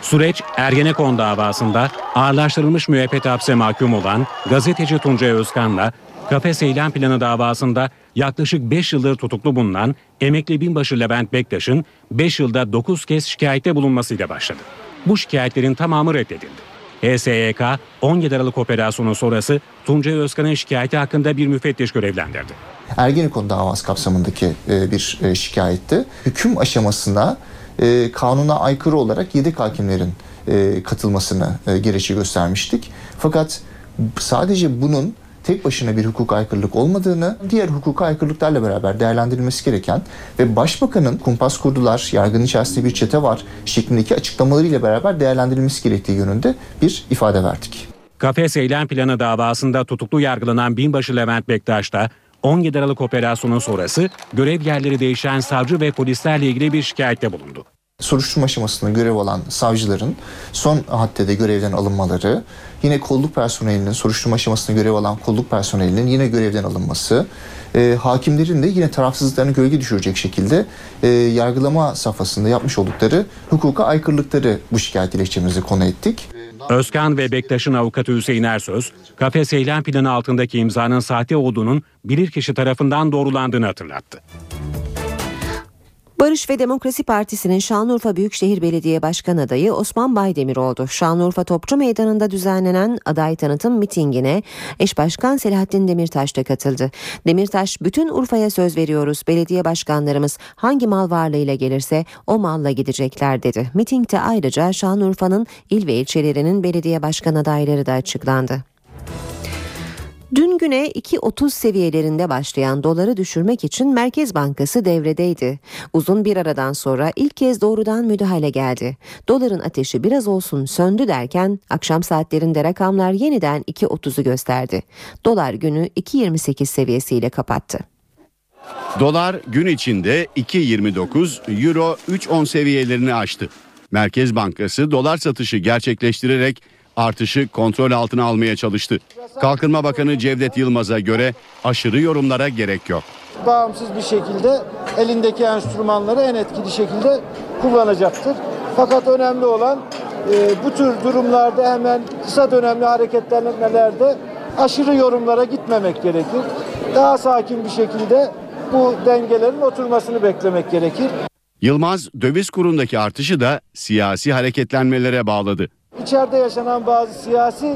Süreç Ergenekon davasında ağırlaştırılmış müebbet hapse mahkum olan gazeteci Tuncay Özkan'la Kafes Eylem Planı davasında yaklaşık 5 yıldır tutuklu bulunan emekli binbaşı Levent Bektaş'ın 5 yılda 9 kez şikayette bulunmasıyla başladı. Bu şikayetlerin tamamı reddedildi. HSYK 17 Aralık operasyonu sonrası Tuncay Özkan'ın şikayeti hakkında bir müfettiş görevlendirdi. Ergenekon davası kapsamındaki e, bir e, şikayetti. Hüküm aşamasına e, kanuna aykırı olarak yedek hakimlerin e, katılmasını e, gerekçe göstermiştik. Fakat sadece bunun tek başına bir hukuk aykırılık olmadığını, diğer hukuk aykırılıklarla beraber değerlendirilmesi gereken ve başbakanın kumpas kurdular, yargının içerisinde bir çete var şeklindeki açıklamalarıyla beraber değerlendirilmesi gerektiği yönünde bir ifade verdik. Kafes eylem planı davasında tutuklu yargılanan binbaşı Levent Bektaş da 17 Aralık operasyonu sonrası görev yerleri değişen savcı ve polislerle ilgili bir şikayette bulundu. Soruşturma aşamasında görev alan savcıların son haddede görevden alınmaları, yine kolluk personelinin soruşturma aşamasında görev alan kolluk personelinin yine görevden alınması, e, hakimlerin de yine tarafsızlıklarını gölge düşürecek şekilde e, yargılama safhasında yapmış oldukları hukuka aykırılıkları bu şikayet dilekçemize konu ettik. Özkan ve Bektaş'ın avukatı Hüseyin Ersöz, kafes eylem planı altındaki imzanın sahte olduğunun bilirkişi tarafından doğrulandığını hatırlattı. Barış ve Demokrasi Partisi'nin Şanlıurfa Büyükşehir Belediye Başkan adayı Osman Baydemir oldu. Şanlıurfa Topçu Meydanı'nda düzenlenen aday tanıtım mitingine eş başkan Selahattin Demirtaş da katıldı. Demirtaş, bütün Urfa'ya söz veriyoruz. Belediye başkanlarımız hangi mal varlığıyla gelirse o malla gidecekler dedi. Mitingde ayrıca Şanlıurfa'nın il ve ilçelerinin belediye başkan adayları da açıklandı. Dün güne 2.30 seviyelerinde başlayan doları düşürmek için Merkez Bankası devredeydi. Uzun bir aradan sonra ilk kez doğrudan müdahale geldi. Doların ateşi biraz olsun söndü derken akşam saatlerinde rakamlar yeniden 2.30'u gösterdi. Dolar günü 2.28 seviyesiyle kapattı. Dolar gün içinde 2.29, Euro 3.10 seviyelerini aştı. Merkez Bankası dolar satışı gerçekleştirerek artışı kontrol altına almaya çalıştı. Kalkınma Bakanı Cevdet Yılmaz'a göre aşırı yorumlara gerek yok. Bağımsız bir şekilde elindeki enstrümanları en etkili şekilde kullanacaktır. Fakat önemli olan e, bu tür durumlarda hemen kısa dönemli hareketlenmelerde aşırı yorumlara gitmemek gerekir. Daha sakin bir şekilde bu dengelerin oturmasını beklemek gerekir. Yılmaz döviz kurundaki artışı da siyasi hareketlenmelere bağladı. İçeride yaşanan bazı siyasi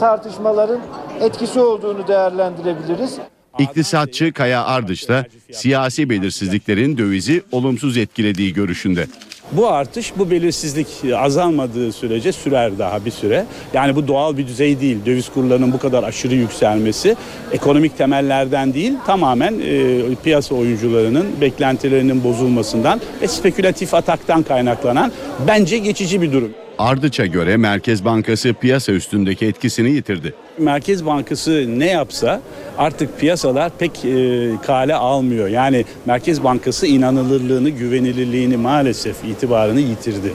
tartışmaların etkisi olduğunu değerlendirebiliriz. İktisatçı Kaya Ardıç da siyasi belirsizliklerin dövizi olumsuz etkilediği görüşünde. Bu artış bu belirsizlik azalmadığı sürece sürer daha bir süre. Yani bu doğal bir düzey değil. Döviz kurlarının bu kadar aşırı yükselmesi ekonomik temellerden değil tamamen e, piyasa oyuncularının beklentilerinin bozulmasından ve spekülatif ataktan kaynaklanan bence geçici bir durum. Ardıç'a göre Merkez Bankası piyasa üstündeki etkisini yitirdi. Merkez Bankası ne yapsa artık piyasalar pek e, kale almıyor. Yani Merkez Bankası inanılırlığını, güvenilirliğini maalesef itibarını yitirdi.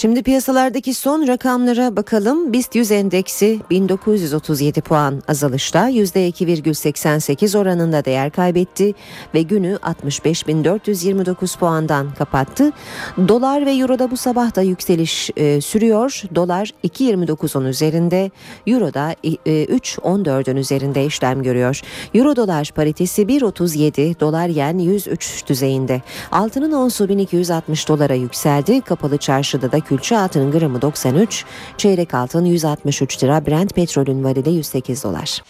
Şimdi piyasalardaki son rakamlara bakalım. BIST 100 endeksi 1937 puan azalışta %2,88 oranında değer kaybetti ve günü 65.429 puandan kapattı. Dolar ve Euro'da bu sabah da yükseliş e, sürüyor. Dolar 2.29'un üzerinde, Euro'da e, 3.14'ün üzerinde işlem görüyor. Euro dolar paritesi 1.37, dolar yen 103 düzeyinde. Altının onsu 1260 dolara yükseldi. Kapalı çarşıda da külçe altının gramı 93, çeyrek altın 163 lira, Brent petrolün varili 108 dolar.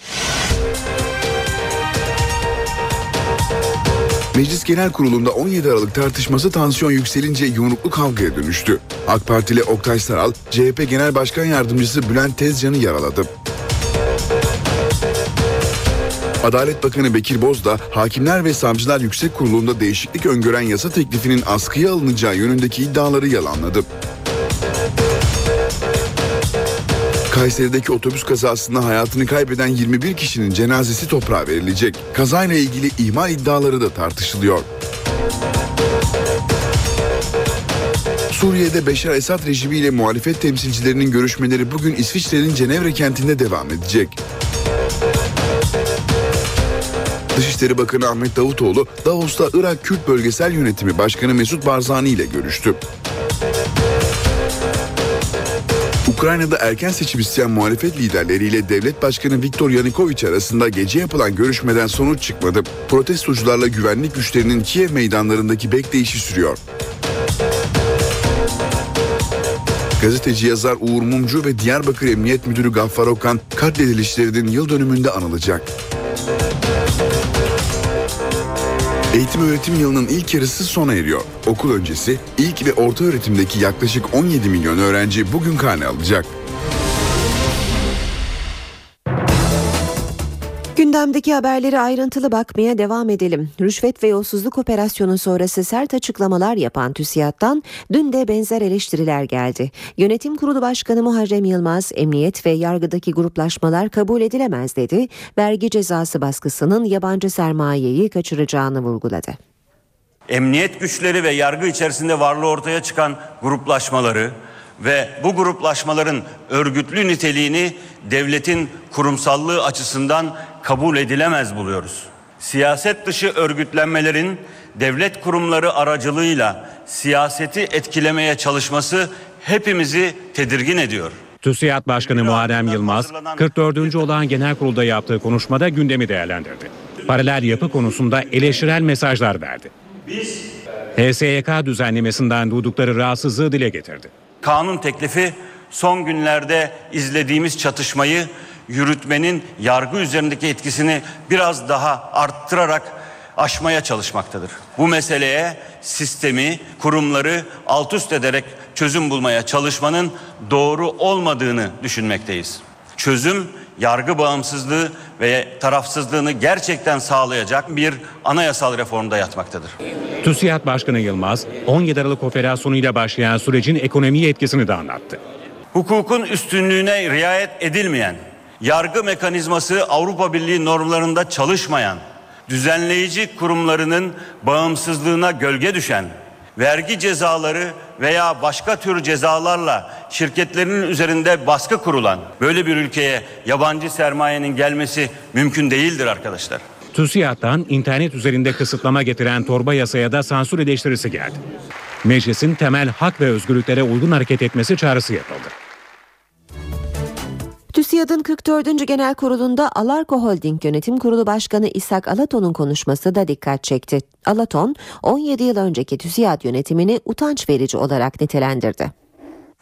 Meclis Genel Kurulu'nda 17 Aralık tartışması tansiyon yükselince yumruklu kavgaya dönüştü. AK Partili Oktay Saral, CHP Genel Başkan Yardımcısı Bülent Tezcan'ı yaraladı. Adalet Bakanı Bekir Bozdağ, Hakimler ve Savcılar Yüksek Kurulu'nda değişiklik öngören yasa teklifinin askıya alınacağı yönündeki iddiaları yalanladı. Kayseri'deki otobüs kazasında hayatını kaybeden 21 kişinin cenazesi toprağa verilecek. Kazayla ilgili ihmal iddiaları da tartışılıyor. Suriye'de Beşar Esad rejimiyle muhalefet temsilcilerinin görüşmeleri bugün İsviçre'nin Cenevre kentinde devam edecek. Dışişleri Bakanı Ahmet Davutoğlu, Davos'ta Irak Kürt Bölgesel Yönetimi Başkanı Mesut Barzani ile görüştü. Ukrayna'da erken seçim isteyen muhalefet liderleriyle devlet başkanı Viktor Yanukovych arasında gece yapılan görüşmeden sonuç çıkmadı. Protestocularla güvenlik güçlerinin Kiev meydanlarındaki bekleyişi sürüyor. Gazeteci yazar Uğur Mumcu ve Diyarbakır Emniyet Müdürü Gaffar Okan katledilişlerinin yıl dönümünde anılacak. Eğitim öğretim yılının ilk yarısı sona eriyor. Okul öncesi ilk ve orta öğretimdeki yaklaşık 17 milyon öğrenci bugün karne alacak. Gündemdeki haberleri ayrıntılı bakmaya devam edelim. Rüşvet ve yolsuzluk operasyonu sonrası sert açıklamalar yapan TÜSİAD'dan dün de benzer eleştiriler geldi. Yönetim Kurulu Başkanı Muharrem Yılmaz, emniyet ve yargıdaki gruplaşmalar kabul edilemez dedi. Vergi cezası baskısının yabancı sermayeyi kaçıracağını vurguladı. Emniyet güçleri ve yargı içerisinde varlığı ortaya çıkan gruplaşmaları ve bu gruplaşmaların örgütlü niteliğini devletin kurumsallığı açısından kabul edilemez buluyoruz. Siyaset dışı örgütlenmelerin devlet kurumları aracılığıyla siyaseti etkilemeye çalışması hepimizi tedirgin ediyor. TÜSİAD Başkanı Muharrem Yılmaz, 44. olan genel kurulda yaptığı konuşmada gündemi değerlendirdi. Paralel yapı konusunda eleştirel mesajlar verdi. HSYK düzenlemesinden duydukları rahatsızlığı dile getirdi. Kanun teklifi son günlerde izlediğimiz çatışmayı yürütmenin yargı üzerindeki etkisini biraz daha arttırarak aşmaya çalışmaktadır. Bu meseleye sistemi, kurumları alt üst ederek çözüm bulmaya çalışmanın doğru olmadığını düşünmekteyiz. Çözüm yargı bağımsızlığı ve tarafsızlığını gerçekten sağlayacak bir anayasal reformda yatmaktadır. TÜSİAD Başkanı Yılmaz, 17 Aralık operasyonuyla başlayan sürecin ekonomiye etkisini de anlattı. Hukukun üstünlüğüne riayet edilmeyen, yargı mekanizması Avrupa Birliği normlarında çalışmayan, düzenleyici kurumlarının bağımsızlığına gölge düşen, vergi cezaları veya başka tür cezalarla şirketlerinin üzerinde baskı kurulan böyle bir ülkeye yabancı sermayenin gelmesi mümkün değildir arkadaşlar. TÜSİAD'dan internet üzerinde kısıtlama getiren torba yasaya da sansür eleştirisi geldi. Meclisin temel hak ve özgürlüklere uygun hareket etmesi çağrısı yapıldı. TÜSİAD'ın 44. Genel Kurulu'nda Alarko Holding Yönetim Kurulu Başkanı İshak Alaton'un konuşması da dikkat çekti. Alaton, 17 yıl önceki TÜSİAD yönetimini utanç verici olarak nitelendirdi.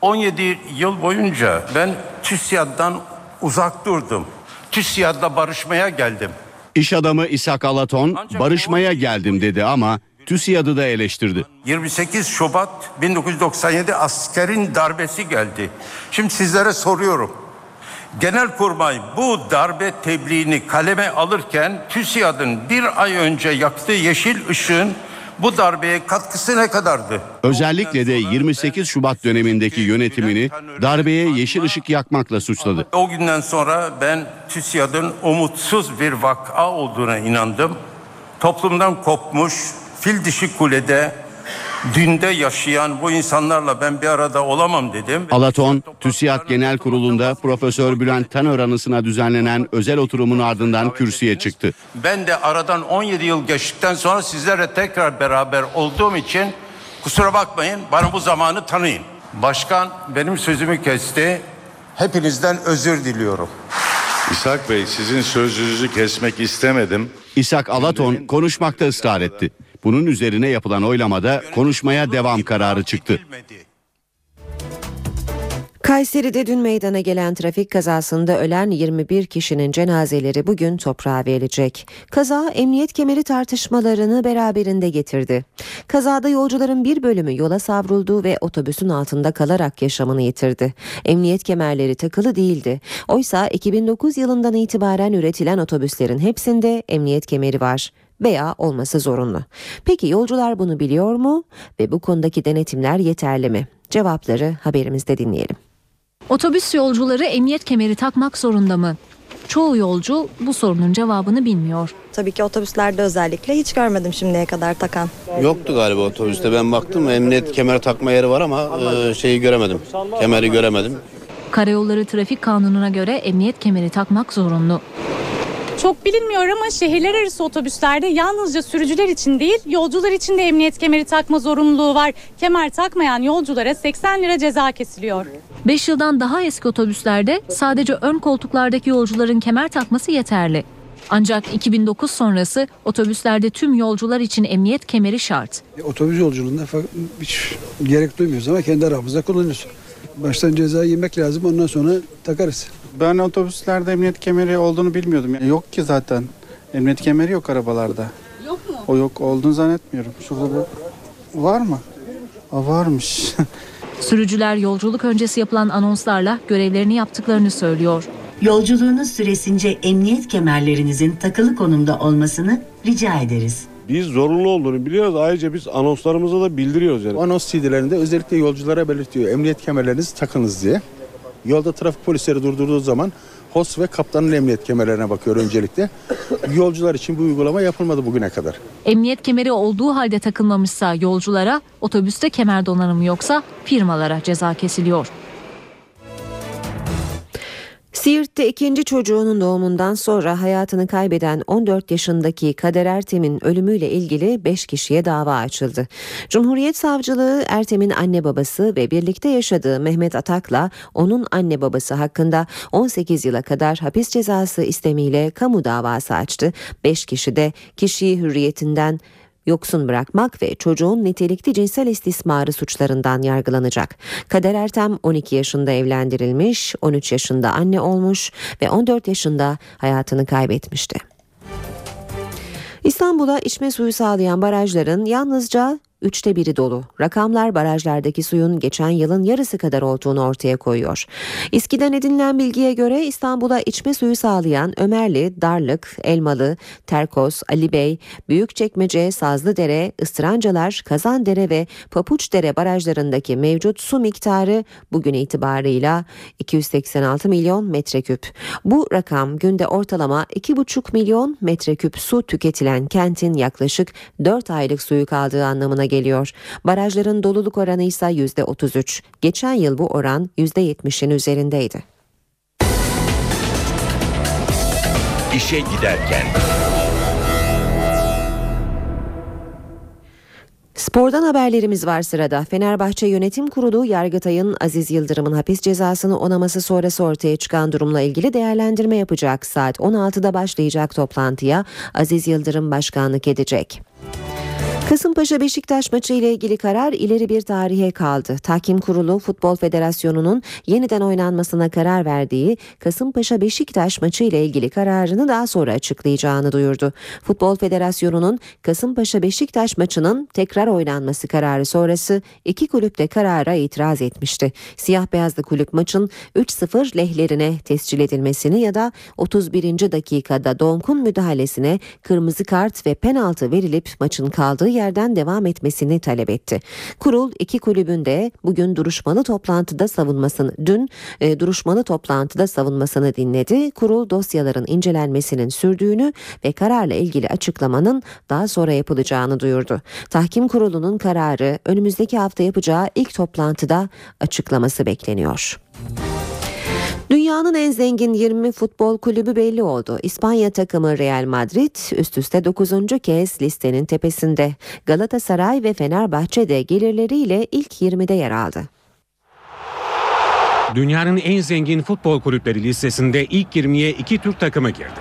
17 yıl boyunca ben TÜSİAD'dan uzak durdum. TÜSİAD'la barışmaya geldim. İş adamı İshak Alaton barışmaya geldim dedi ama TÜSİAD'ı da eleştirdi. 28 Şubat 1997 askerin darbesi geldi. Şimdi sizlere soruyorum. Genelkurmay bu darbe tebliğini kaleme alırken TÜSİAD'ın bir ay önce yaktığı yeşil ışığın bu darbeye katkısı ne kadardı? Özellikle de 28 Şubat dönemindeki yönetimini darbeye yeşil ışık yakmakla suçladı. O günden sonra ben TÜSİAD'ın umutsuz bir vaka olduğuna inandım. Toplumdan kopmuş, fil dişi kulede, dünde yaşayan bu insanlarla ben bir arada olamam dedim. Alaton, TÜSİAD Genel Kurulu'nda Profesör Bülent Tanör anısına düzenlenen özel oturumun ardından kürsüye çıktı. Ben de aradan 17 yıl geçtikten sonra sizlerle tekrar beraber olduğum için kusura bakmayın bana bu zamanı tanıyın. Başkan benim sözümü kesti. Hepinizden özür diliyorum. İshak Bey sizin sözünüzü kesmek istemedim. İshak Alaton konuşmakta ısrar etti. Bunun üzerine yapılan oylamada konuşmaya devam kararı çıktı. Kayseri'de dün meydana gelen trafik kazasında ölen 21 kişinin cenazeleri bugün toprağa verilecek. Kaza emniyet kemeri tartışmalarını beraberinde getirdi. Kazada yolcuların bir bölümü yola savruldu ve otobüsün altında kalarak yaşamını yitirdi. Emniyet kemerleri takılı değildi. Oysa 2009 yılından itibaren üretilen otobüslerin hepsinde emniyet kemeri var veya olması zorunlu. Peki yolcular bunu biliyor mu ve bu konudaki denetimler yeterli mi? Cevapları haberimizde dinleyelim. Otobüs yolcuları emniyet kemeri takmak zorunda mı? Çoğu yolcu bu sorunun cevabını bilmiyor. Tabii ki otobüslerde özellikle hiç görmedim şimdiye kadar takan. Yoktu galiba otobüste ben baktım emniyet kemer takma yeri var ama e, şeyi göremedim. Kemeri göremedim. Karayolları Trafik Kanunu'na göre emniyet kemeri takmak zorunlu. Çok bilinmiyor ama şehirler arası otobüslerde yalnızca sürücüler için değil yolcular için de emniyet kemeri takma zorunluluğu var. Kemer takmayan yolculara 80 lira ceza kesiliyor. 5 yıldan daha eski otobüslerde sadece ön koltuklardaki yolcuların kemer takması yeterli. Ancak 2009 sonrası otobüslerde tüm yolcular için emniyet kemeri şart. Otobüs yolculuğunda hiç gerek duymuyoruz ama kendi aramızda kullanıyoruz. Baştan ceza yemek lazım ondan sonra takarız. Ben otobüslerde emniyet kemeri olduğunu bilmiyordum. Yani yok ki zaten. Emniyet kemeri yok arabalarda. Yok mu? O yok olduğunu zannetmiyorum. Şurada bir... Var mı? Aa, varmış. Sürücüler yolculuk öncesi yapılan anonslarla görevlerini yaptıklarını söylüyor. Yolculuğunuz süresince emniyet kemerlerinizin takılı konumda olmasını rica ederiz. Biz zorunlu olduğunu biliyoruz. Ayrıca biz anonslarımıza da bildiriyoruz yani. Anons CD'lerinde özellikle yolculara belirtiyor. Emniyet kemerlerinizi takınız diye. Yolda trafik polisleri durdurduğu zaman host ve kaptanın emniyet kemerlerine bakıyor öncelikle. Yolcular için bu uygulama yapılmadı bugüne kadar. Emniyet kemeri olduğu halde takılmamışsa yolculara, otobüste kemer donanımı yoksa firmalara ceza kesiliyor. Siirt'te ikinci çocuğunun doğumundan sonra hayatını kaybeden 14 yaşındaki Kader Ertem'in ölümüyle ilgili 5 kişiye dava açıldı. Cumhuriyet Savcılığı Ertem'in anne babası ve birlikte yaşadığı Mehmet Atak'la onun anne babası hakkında 18 yıla kadar hapis cezası istemiyle kamu davası açtı. 5 kişi de kişiyi hürriyetinden yoksun bırakmak ve çocuğun nitelikli cinsel istismarı suçlarından yargılanacak. Kader Ertem 12 yaşında evlendirilmiş, 13 yaşında anne olmuş ve 14 yaşında hayatını kaybetmişti. İstanbul'a içme suyu sağlayan barajların yalnızca üçte biri dolu. Rakamlar barajlardaki suyun geçen yılın yarısı kadar olduğunu ortaya koyuyor. İSKİ'den edinilen bilgiye göre İstanbul'a içme suyu sağlayan Ömerli, Darlık, Elmalı, Terkos, Ali Bey, Büyükçekmece, Sazlıdere, Istırancalar, Kazandere ve Papuçdere barajlarındaki mevcut su miktarı bugün itibarıyla 286 milyon metreküp. Bu rakam günde ortalama 2,5 milyon metreküp su tüketilen kentin yaklaşık 4 aylık suyu kaldığı anlamına geliyor. Barajların doluluk oranı ise %33. Geçen yıl bu oran %70'in üzerindeydi. İşe giderken. Spordan haberlerimiz var sırada. Fenerbahçe Yönetim Kurulu Yargıtay'ın Aziz Yıldırım'ın hapis cezasını onaması sonrası ortaya çıkan durumla ilgili değerlendirme yapacak. Saat 16'da başlayacak toplantıya Aziz Yıldırım başkanlık edecek. Kasımpaşa Beşiktaş maçı ile ilgili karar ileri bir tarihe kaldı. Tahkim Kurulu Futbol Federasyonu'nun yeniden oynanmasına karar verdiği Kasımpaşa Beşiktaş maçı ile ilgili kararını daha sonra açıklayacağını duyurdu. Futbol Federasyonu'nun Kasımpaşa Beşiktaş maçının tekrar oynanması kararı sonrası iki kulüp de karara itiraz etmişti. Siyah beyazlı kulüp maçın 3-0 lehlerine tescil edilmesini ya da 31. dakikada Donk'un müdahalesine kırmızı kart ve penaltı verilip maçın kaldığı yerden devam etmesini talep etti. Kurul iki kulübün de bugün duruşmalı toplantıda savunmasını dün e, duruşmalı toplantıda savunmasını dinledi. Kurul dosyaların incelenmesinin sürdüğünü ve kararla ilgili açıklamanın daha sonra yapılacağını duyurdu. Tahkim Kurulu'nun kararı önümüzdeki hafta yapacağı ilk toplantıda açıklaması bekleniyor. Dünyanın en zengin 20 futbol kulübü belli oldu. İspanya takımı Real Madrid üst üste 9. kez listenin tepesinde. Galatasaray ve Fenerbahçe de gelirleriyle ilk 20'de yer aldı. Dünyanın en zengin futbol kulüpleri listesinde ilk 20'ye iki Türk takımı girdi.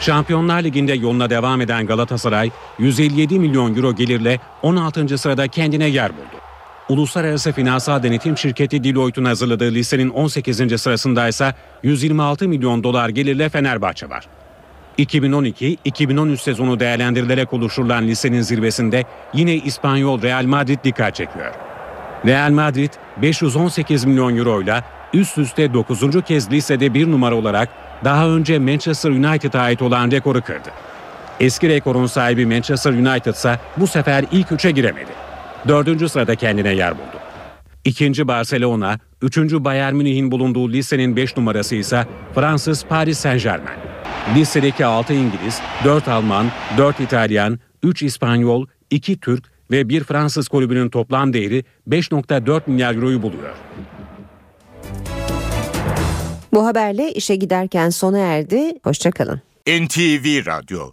Şampiyonlar Ligi'nde yoluna devam eden Galatasaray 157 milyon euro gelirle 16. sırada kendine yer buldu. Uluslararası Finansal Denetim Şirketi Deloitte'un hazırladığı listenin 18. sırasında ise 126 milyon dolar gelirle Fenerbahçe var. 2012-2013 sezonu değerlendirilerek oluşturulan listenin zirvesinde yine İspanyol Real Madrid dikkat çekiyor. Real Madrid 518 milyon euro ile üst üste 9. kez listede bir numara olarak daha önce Manchester United'a ait olan rekoru kırdı. Eski rekorun sahibi Manchester United ise bu sefer ilk üçe giremedi. Dördüncü sırada kendine yer buldu. İkinci Barcelona, üçüncü Bayern Münih'in bulunduğu listenin 5 numarası ise Fransız Paris Saint Germain. Listedeki 6 İngiliz, 4 Alman, 4 İtalyan, 3 İspanyol, 2 Türk ve 1 Fransız kulübünün toplam değeri 5.4 milyar euroyu buluyor. Bu haberle işe giderken sona erdi. Hoşçakalın. NTV Radyo